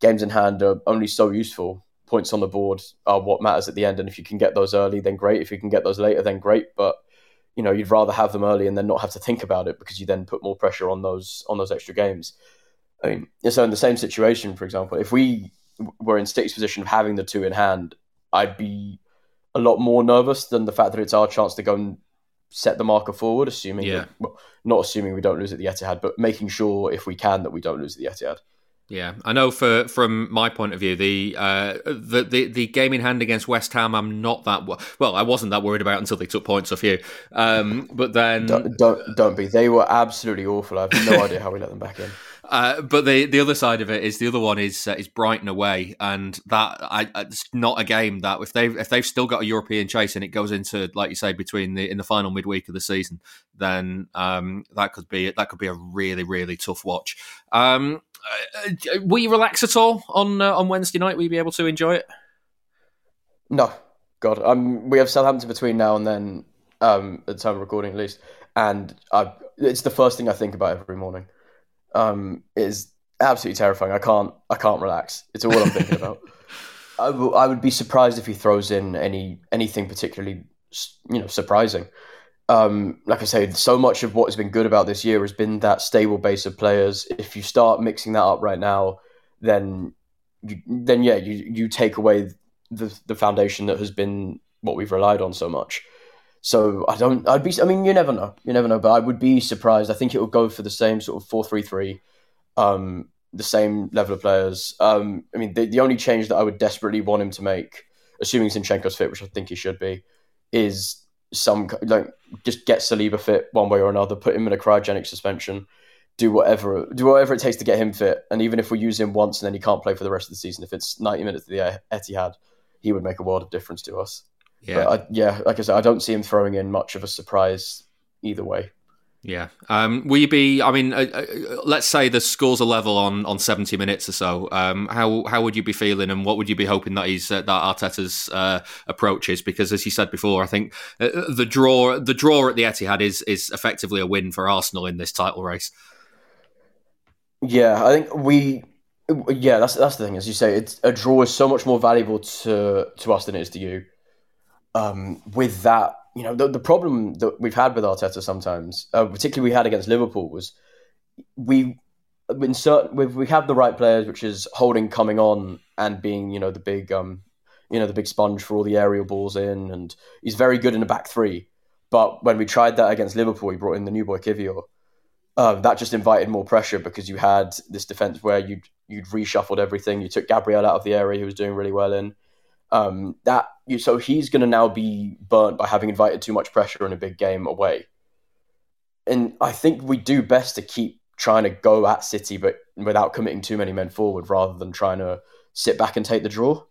games in hand are only so useful. Points on the board are what matters at the end, and if you can get those early, then great. If you can get those later, then great. But you know you'd rather have them early and then not have to think about it because you then put more pressure on those on those extra games. I mean, so in the same situation, for example, if we were in Stick's position of having the two in hand, I'd be a lot more nervous than the fact that it's our chance to go and set the marker forward, assuming yeah. that, well, not assuming we don't lose at the Etihad, but making sure if we can that we don't lose at the Etihad. Yeah, I know. For from my point of view, the uh, the, the the game in hand against West Ham, I'm not that well. I wasn't that worried about until they took points off you. Um, but then don't, don't don't be. They were absolutely awful. I have no idea how we let them back in. Uh, but the the other side of it is the other one is uh, is Brighton away, and that I, it's not a game that if they if they've still got a European chase and it goes into like you say between the in the final midweek of the season, then um, that could be that could be a really really tough watch. Um, uh, uh will you relax at all on uh, on Wednesday night? Will you be able to enjoy it? No, God, um, we have Southampton between now and then. um, at the time of recording at least, and I, it's the first thing I think about every morning. Um, it is absolutely terrifying. I can't I can't relax. It's all I'm thinking about. I, w- I would be surprised if he throws in any anything particularly you know surprising. Um, like I say, so much of what has been good about this year has been that stable base of players. If you start mixing that up right now, then you, then yeah, you you take away the the foundation that has been what we've relied on so much. So I don't. I'd be. I mean, you never know. You never know. But I would be surprised. I think it will go for the same sort of four three three, um, the same level of players. Um, I mean, the, the only change that I would desperately want him to make, assuming Zinchenko's fit, which I think he should be, is some like just get Saliba fit one way or another, put him in a cryogenic suspension, do whatever do whatever it takes to get him fit. And even if we use him once and then he can't play for the rest of the season, if it's ninety minutes of the Etihad, he would make a world of difference to us. Yeah. I, yeah, like I said, I don't see him throwing in much of a surprise either way. Yeah. Um, will you be? I mean, uh, uh, let's say the scores are level on, on seventy minutes or so. Um, how how would you be feeling, and what would you be hoping that he's uh, that Arteta's uh, approach is? Because as you said before, I think uh, the draw the draw at the Etihad is is effectively a win for Arsenal in this title race. Yeah, I think we. Yeah, that's that's the thing. As you say, it's a draw is so much more valuable to to us than it is to you. Um, with that you know, the, the problem that we've had with Arteta sometimes, uh, particularly we had against Liverpool, was we in certain we, we have the right players, which is Holding coming on and being you know the big um you know the big sponge for all the aerial balls in, and he's very good in the back three. But when we tried that against Liverpool, we brought in the new boy Kiwior. Um, that just invited more pressure because you had this defense where you'd you'd reshuffled everything. You took Gabriel out of the area, he was doing really well in. Um, that you, so he's going to now be burnt by having invited too much pressure in a big game away. And I think we do best to keep trying to go at City, but without committing too many men forward, rather than trying to sit back and take the draw.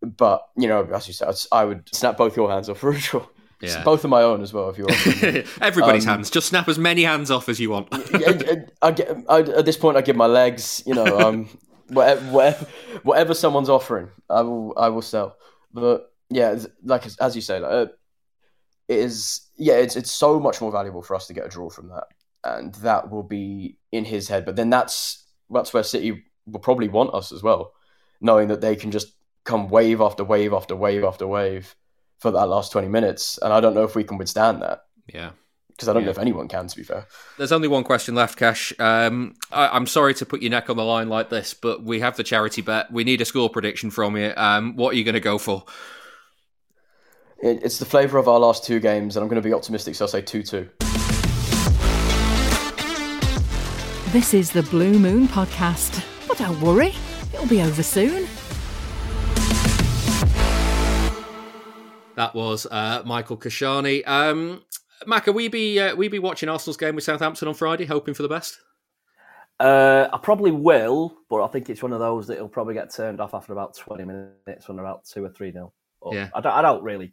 But you know, as you said, I would snap both your hands off for a draw. Yeah. Both of my own as well, if you want. Everybody's um, hands. Just snap as many hands off as you want. I, I, I, at this point, I give my legs. You know, um, whatever, whatever, whatever someone's offering, I will I will sell. But yeah, like as you say, like, it is yeah, it's it's so much more valuable for us to get a draw from that, and that will be in his head. But then that's that's where City will probably want us as well, knowing that they can just come wave after wave after wave after wave for that last twenty minutes, and I don't know if we can withstand that. Yeah because I don't yeah. know if anyone can. To be fair, there's only one question left, Kesh. Um, I, am sorry to put your neck on the line like this, but we have the charity bet. We need a score prediction from you. Um, what are you going to go for? It, it's the flavour of our last two games, and I'm going to be optimistic, so I'll say two-two. This is the Blue Moon podcast, but don't worry, it'll be over soon. That was uh, Michael Keshani. Um, Mac, will we be uh, we be watching Arsenal's game with Southampton on Friday, hoping for the best? Uh, I probably will, but I think it's one of those that will probably get turned off after about twenty minutes when they're about two or three nil. Yeah, I don't, I don't really,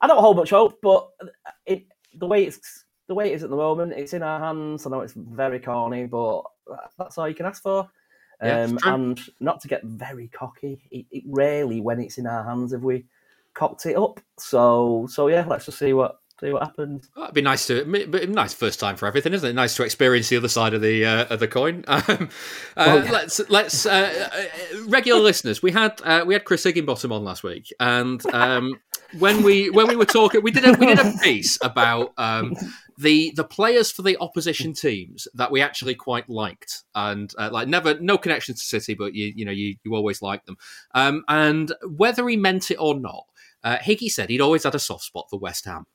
I don't hold much hope, but it, the way it's the way it is at the moment, it's in our hands. I know it's very corny, but that's all you can ask for. Yeah, um, and not to get very cocky, it, it rarely when it's in our hands have we cocked it up. So so yeah, let's just see what see what happens. it'd be nice to, nice first time for everything, isn't it? Nice to experience the other side of the uh, of the coin. Um, uh, well. Let's let's uh, uh, regular listeners. We had uh, we had Chris Higginbottom on last week, and um, when we when we were talking, we did a, we did a piece about. Um, the the players for the opposition teams that we actually quite liked, and uh, like never no connection to City, but you you know you you always like them, um, and whether he meant it or not, uh, Higgy said he'd always had a soft spot for West Ham.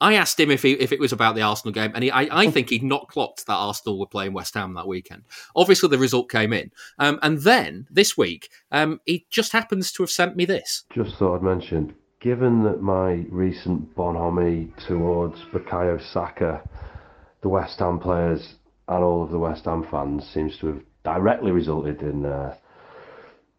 I asked him if he, if it was about the Arsenal game, and he, I, I, think he'd not clocked that Arsenal were playing West Ham that weekend. Obviously, the result came in, um, and then this week um, he just happens to have sent me this. Just thought I'd mention, given that my recent bonhomie towards Bukayo Saka, the West Ham players, and all of the West Ham fans seems to have directly resulted in uh,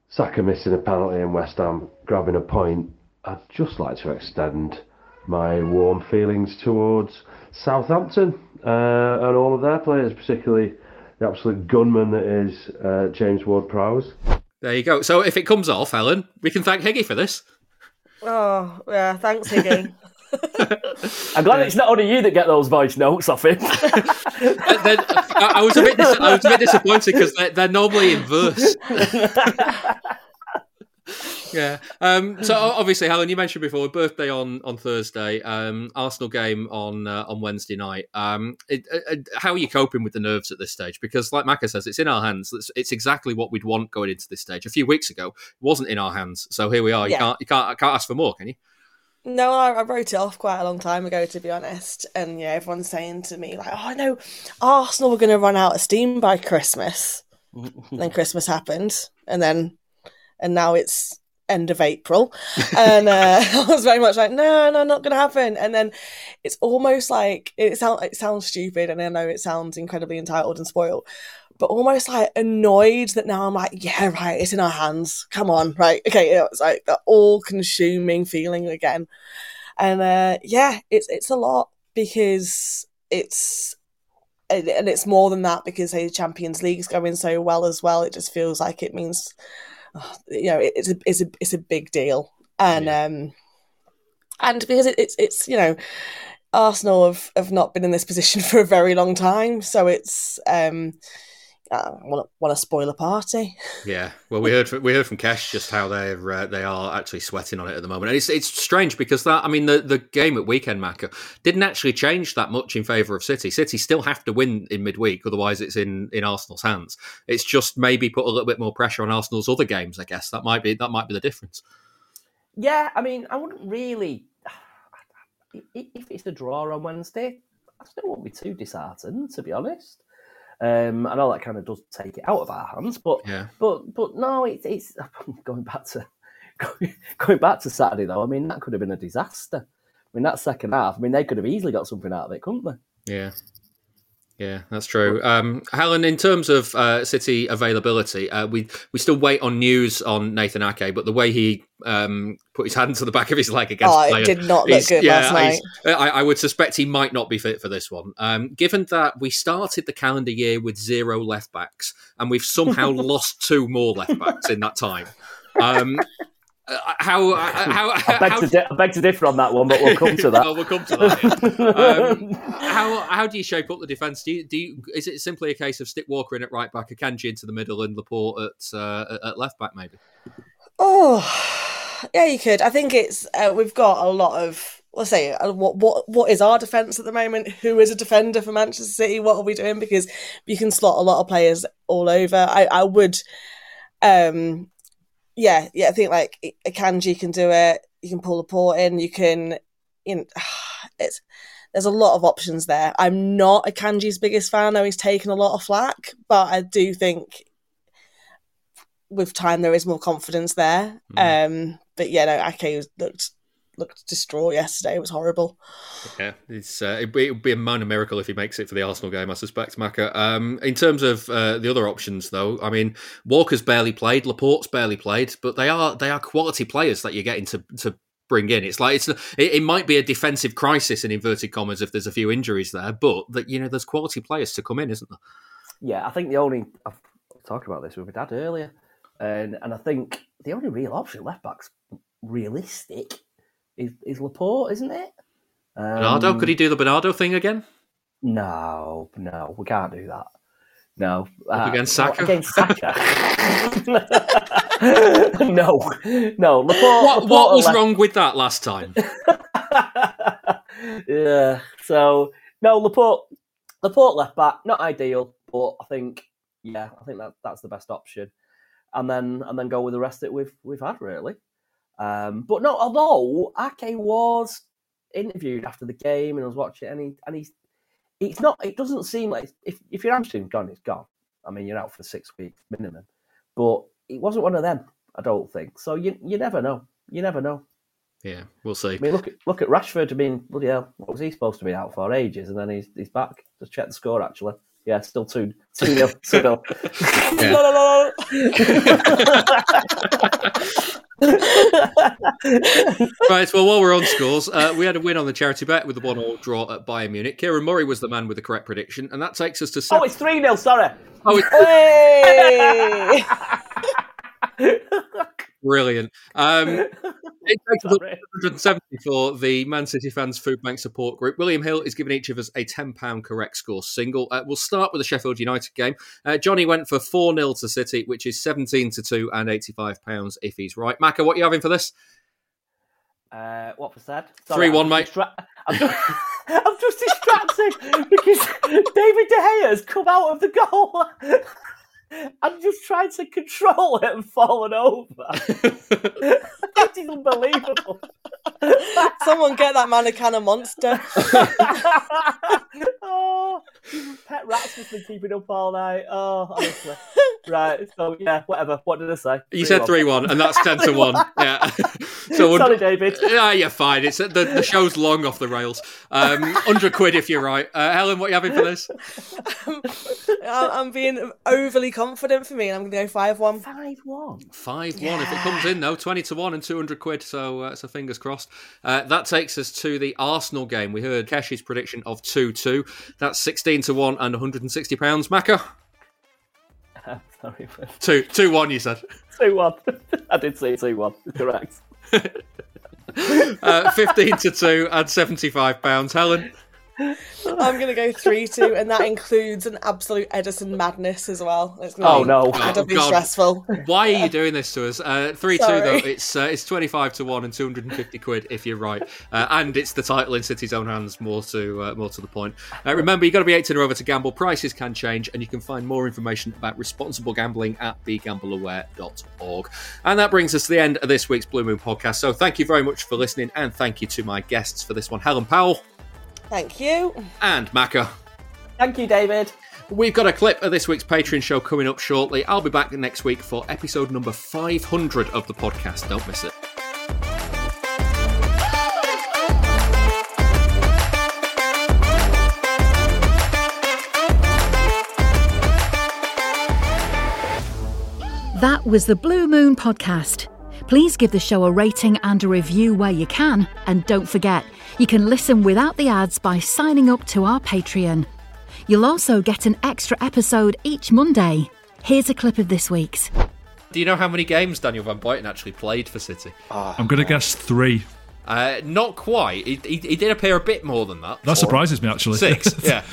Saka missing a penalty and West Ham grabbing a point. I'd just like to extend my warm feelings towards Southampton uh, and all of their players, particularly the absolute gunman that is uh, James Ward Prowse. There you go. So if it comes off, Helen, we can thank Higgy for this. Oh, yeah, thanks, Higgy. I'm glad it's not only you that get those voice notes off him. Then, I, I was a bit, dis- I was a bit disappointed because they're, they're normally in verse. yeah. Um, so obviously, Helen, you mentioned before birthday on on Thursday, um, Arsenal game on uh, on Wednesday night. Um, it, uh, how are you coping with the nerves at this stage? Because, like Macca says, it's in our hands. It's, it's exactly what we'd want going into this stage. A few weeks ago, it wasn't in our hands. So here we are. You Yeah. can't you can't can't ask for more, can you? No, I, I wrote it off quite a long time ago, to be honest. And yeah, everyone's saying to me like, "Oh no, Arsenal were going to run out of steam by Christmas." And then Christmas happened, and then and now it's end of April, and uh, I was very much like, "No, no, not going to happen." And then it's almost like it sounds it sounds stupid, and I know it sounds incredibly entitled and spoiled, but almost like annoyed that now I'm like, "Yeah, right, it's in our hands. Come on, right, okay." It's like the all-consuming feeling again, and uh, yeah, it's it's a lot because it's and and it's more than that because the Champions League's going so well as well. It just feels like it means, oh, you know, it, it's a it's a it's a big deal, and um, and because it, it's it's you know, Arsenal have have not been in this position for a very long time, so it's um, I want to want to spoil a party. Yeah, well, we heard from, we heard from Kesh just how they're uh, they are actually sweating on it at the moment, and it's it's strange because that I mean the, the game at weekend Macca didn't actually change that much in favour of City. City still have to win in midweek, otherwise it's in in Arsenal's hands. It's just maybe put a little bit more pressure on Arsenal's other games. I guess that might be that might be the difference. Yeah, I mean, I wouldn't really. If it's a draw on Wednesday, I still won't be too disheartened, to be honest. Um, I know that kind of does take it out of our hands, but Yeah. but but no, it's it's going back to going back to Saturday though. I mean, that could have been a disaster. I mean, that second half. I mean, they could have easily got something out of it, couldn't they? Yeah. Yeah, that's true. Um, Helen, in terms of uh, City availability, uh, we we still wait on news on Nathan Ake, but the way he um, put his hand to the back of his leg against Oh, it did not look good last he's- I, I would suspect he might not be fit for this one. Um, given that we started the calendar year with zero left backs, and we've somehow lost two more left backs in that time. Uh, how, uh, how, I beg, how, to di- I beg to differ on that one, but we'll come to that. Oh, we'll come to that. yeah. Um, how how do you shape up the defence? Do you, do you, is it simply a case of stick Walker in at right back, Akanji into the middle, and Laporte at uh, at- at left back? Maybe. Oh, yeah, you could. I think it's uh, we've got a lot of. Let's say uh, what what what is our defense at the moment? Who is a defender for Manchester City? What are we doing? Because you can slot a lot of players all over. I I would, um, yeah, yeah. I think like Akanji can do it. You can pull Laporte in. You can, you know, it's there's a lot of options there. I'm not Akanji's biggest fan. I know he's taken a lot of flack, but I do think with time there is more confidence there. Um, but yeah, no, Ake was- looked looked distraught yesterday. It was horrible. Yeah, it's uh, it'd, be, it'd be a minor miracle if he makes it for the Arsenal game, I suspect, Macca. Um, in terms of uh, the other options, though, I mean, Walker's barely played, Laporte's barely played, but they are they are quality players that you're getting to to bring in. It's like it's it, it might be a defensive crisis in inverted commas if there's a few injuries there, but that you know there's quality players to come in, isn't there? Yeah, I think the only I've talked about this with my dad earlier, and and I think the only real option left back's realistic is is Laporte, isn't it? Bernardo, Um, could he do the Bernardo thing again? No, no, we can't do that. No, Up Uh, against Saka? Against Saka. no, no. Laporte, What, Laporte what was left- wrong with that last time? yeah. So no, Laporte, Laporte left back, not ideal, but I think yeah, I think that that's the best option, and then and then go with the rest that we've we've had really. Um, but no, although Ake was interviewed after the game and I was watching, and he and he's it's not. It doesn't seem like if if your hamstring's gone, it's gone. I mean, you're out for six weeks minimum. But it wasn't one of them. I don't think. So you you never know. You never know. Yeah, we'll see. I mean, look at look at Rashford. I mean, bloody hell, what was he supposed to be out for ages, and then he's he's back. Just check the score actually. Yeah, still two two nil two nil. right, well, while we're on scores, uh, we had a win on the charity bet with the one all draw at Bayern Munich. Kieran Murray was the man with the correct prediction, and that takes us to Oh, it's three 0 Sorry. Oh, it's Hey! brilliant. Um, It takes us to 170 for the Man City Fans Food Bank Support Group. William Hill is giving each of us a £10 correct score single. Uh, we'll start with the Sheffield United game. Uh, Jonny went for 4 0 to City, which is 17 to 2 and £85 if he's right. Macca, what are you having for this? Uh, what was that? 3 1, mate. Distra- I'm, just, I'm just distracted because David De Gea has come out of the goal. I'm just trying to control it and fallen over. it is unbelievable. Someone get that man a can of monster. oh, these pet rats has been keeping up all night. Oh, honestly. right. So yeah, whatever. What did I say? You said 3 1, and that's 10 to 1. Yeah. so Sorry, David. Yeah, you're fine. It's the, the show's long off the rails. Um, 100 quid if you're right. Uh, Helen, what are you having for this? I'm being overly confident for me, and I'm going to go 5 1. 5 1. 5 1. If it comes in, though, 20 to 1 and 200 quid. So, uh, so fingers crossed. Uh, that takes us to the Arsenal game. We heard Kesh's prediction of 2 2. That's 16 to 1 and 160 pounds. Macca? Sorry. 2 2 1, you said. 2 1. I did say 2 1. Correct. uh, 15 to 2 and 75 pounds. Helen? I'm going to go 3 2, and that includes an absolute Ederson madness as well. It's gonna oh, no. Incredibly oh, stressful. Why are you doing this to us? Uh, 3 2, though, it's uh, it's 25 to 1 and 250 quid if you're right. Uh, and it's the title in City's own hands, more to uh, more to the point. Uh, remember, you've got to be 18 or over to gamble. Prices can change, and you can find more information about responsible gambling at begambleaware.org. And that brings us to the end of this week's Blue Moon podcast. So thank you very much for listening, and thank you to my guests for this one Helen Powell. Thank you. And Macca. Thank you, David. We've got a clip of this week's Patreon show coming up shortly. I'll be back next week for episode number 500 of the podcast. Don't miss it. That was the Blue Moon Podcast. Please give the show a rating and a review where you can. And don't forget, you can listen without the ads by signing up to our Patreon. You'll also get an extra episode each Monday. Here's a clip of this week's. Do you know how many games Daniel Van Buyten actually played for City? Oh, I'm going to guess three. Uh, not quite. He, he, he, did appear a bit more than that. That surprises me, actually. Six, yeah.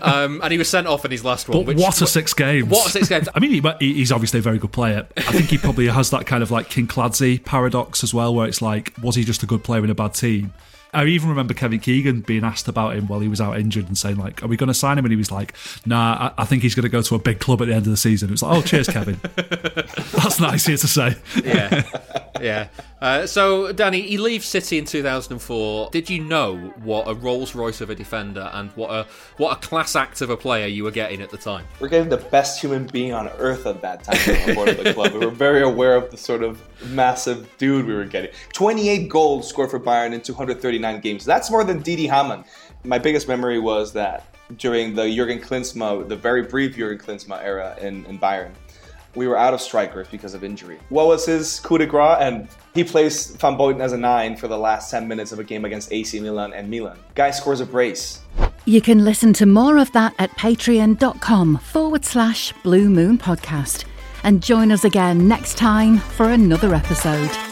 um, and he was sent off in his last one. But which, what a six games! What a six games! I mean, he, he's obviously a very good player. I think he probably has that kind of like Kinkladze paradox as well, where it's like, was he just a good player in a bad team? I even remember Kevin Keegan being asked about him while he was out injured and saying like, "Are we going to sign him?" And he was like, "Nah, I, I think he's going to go to a big club at the end of the season." It was like, "Oh, cheers, Kevin." That's nice here to say. yeah, yeah. Uh, so, Danny, he leaves City in 2004. Did you know what a Rolls Royce of a defender and what a what a class act of a player you were getting at the time? We're getting the best human being on earth at that time on board of the club. We were very aware of the sort of massive dude we were getting. 28 goals scored for Bayern in 239 games. That's more than Didi Hamann. My biggest memory was that during the Jurgen Klinsmann, the very brief Jurgen Klinsmann era in, in Bayern, we were out of strikers because of injury. What was his coup de grace? And he plays Van Buyten as a nine for the last 10 minutes of a game against AC Milan and Milan. Guy scores a brace. You can listen to more of that at patreon.com forward slash blue moon podcast. And join us again next time for another episode.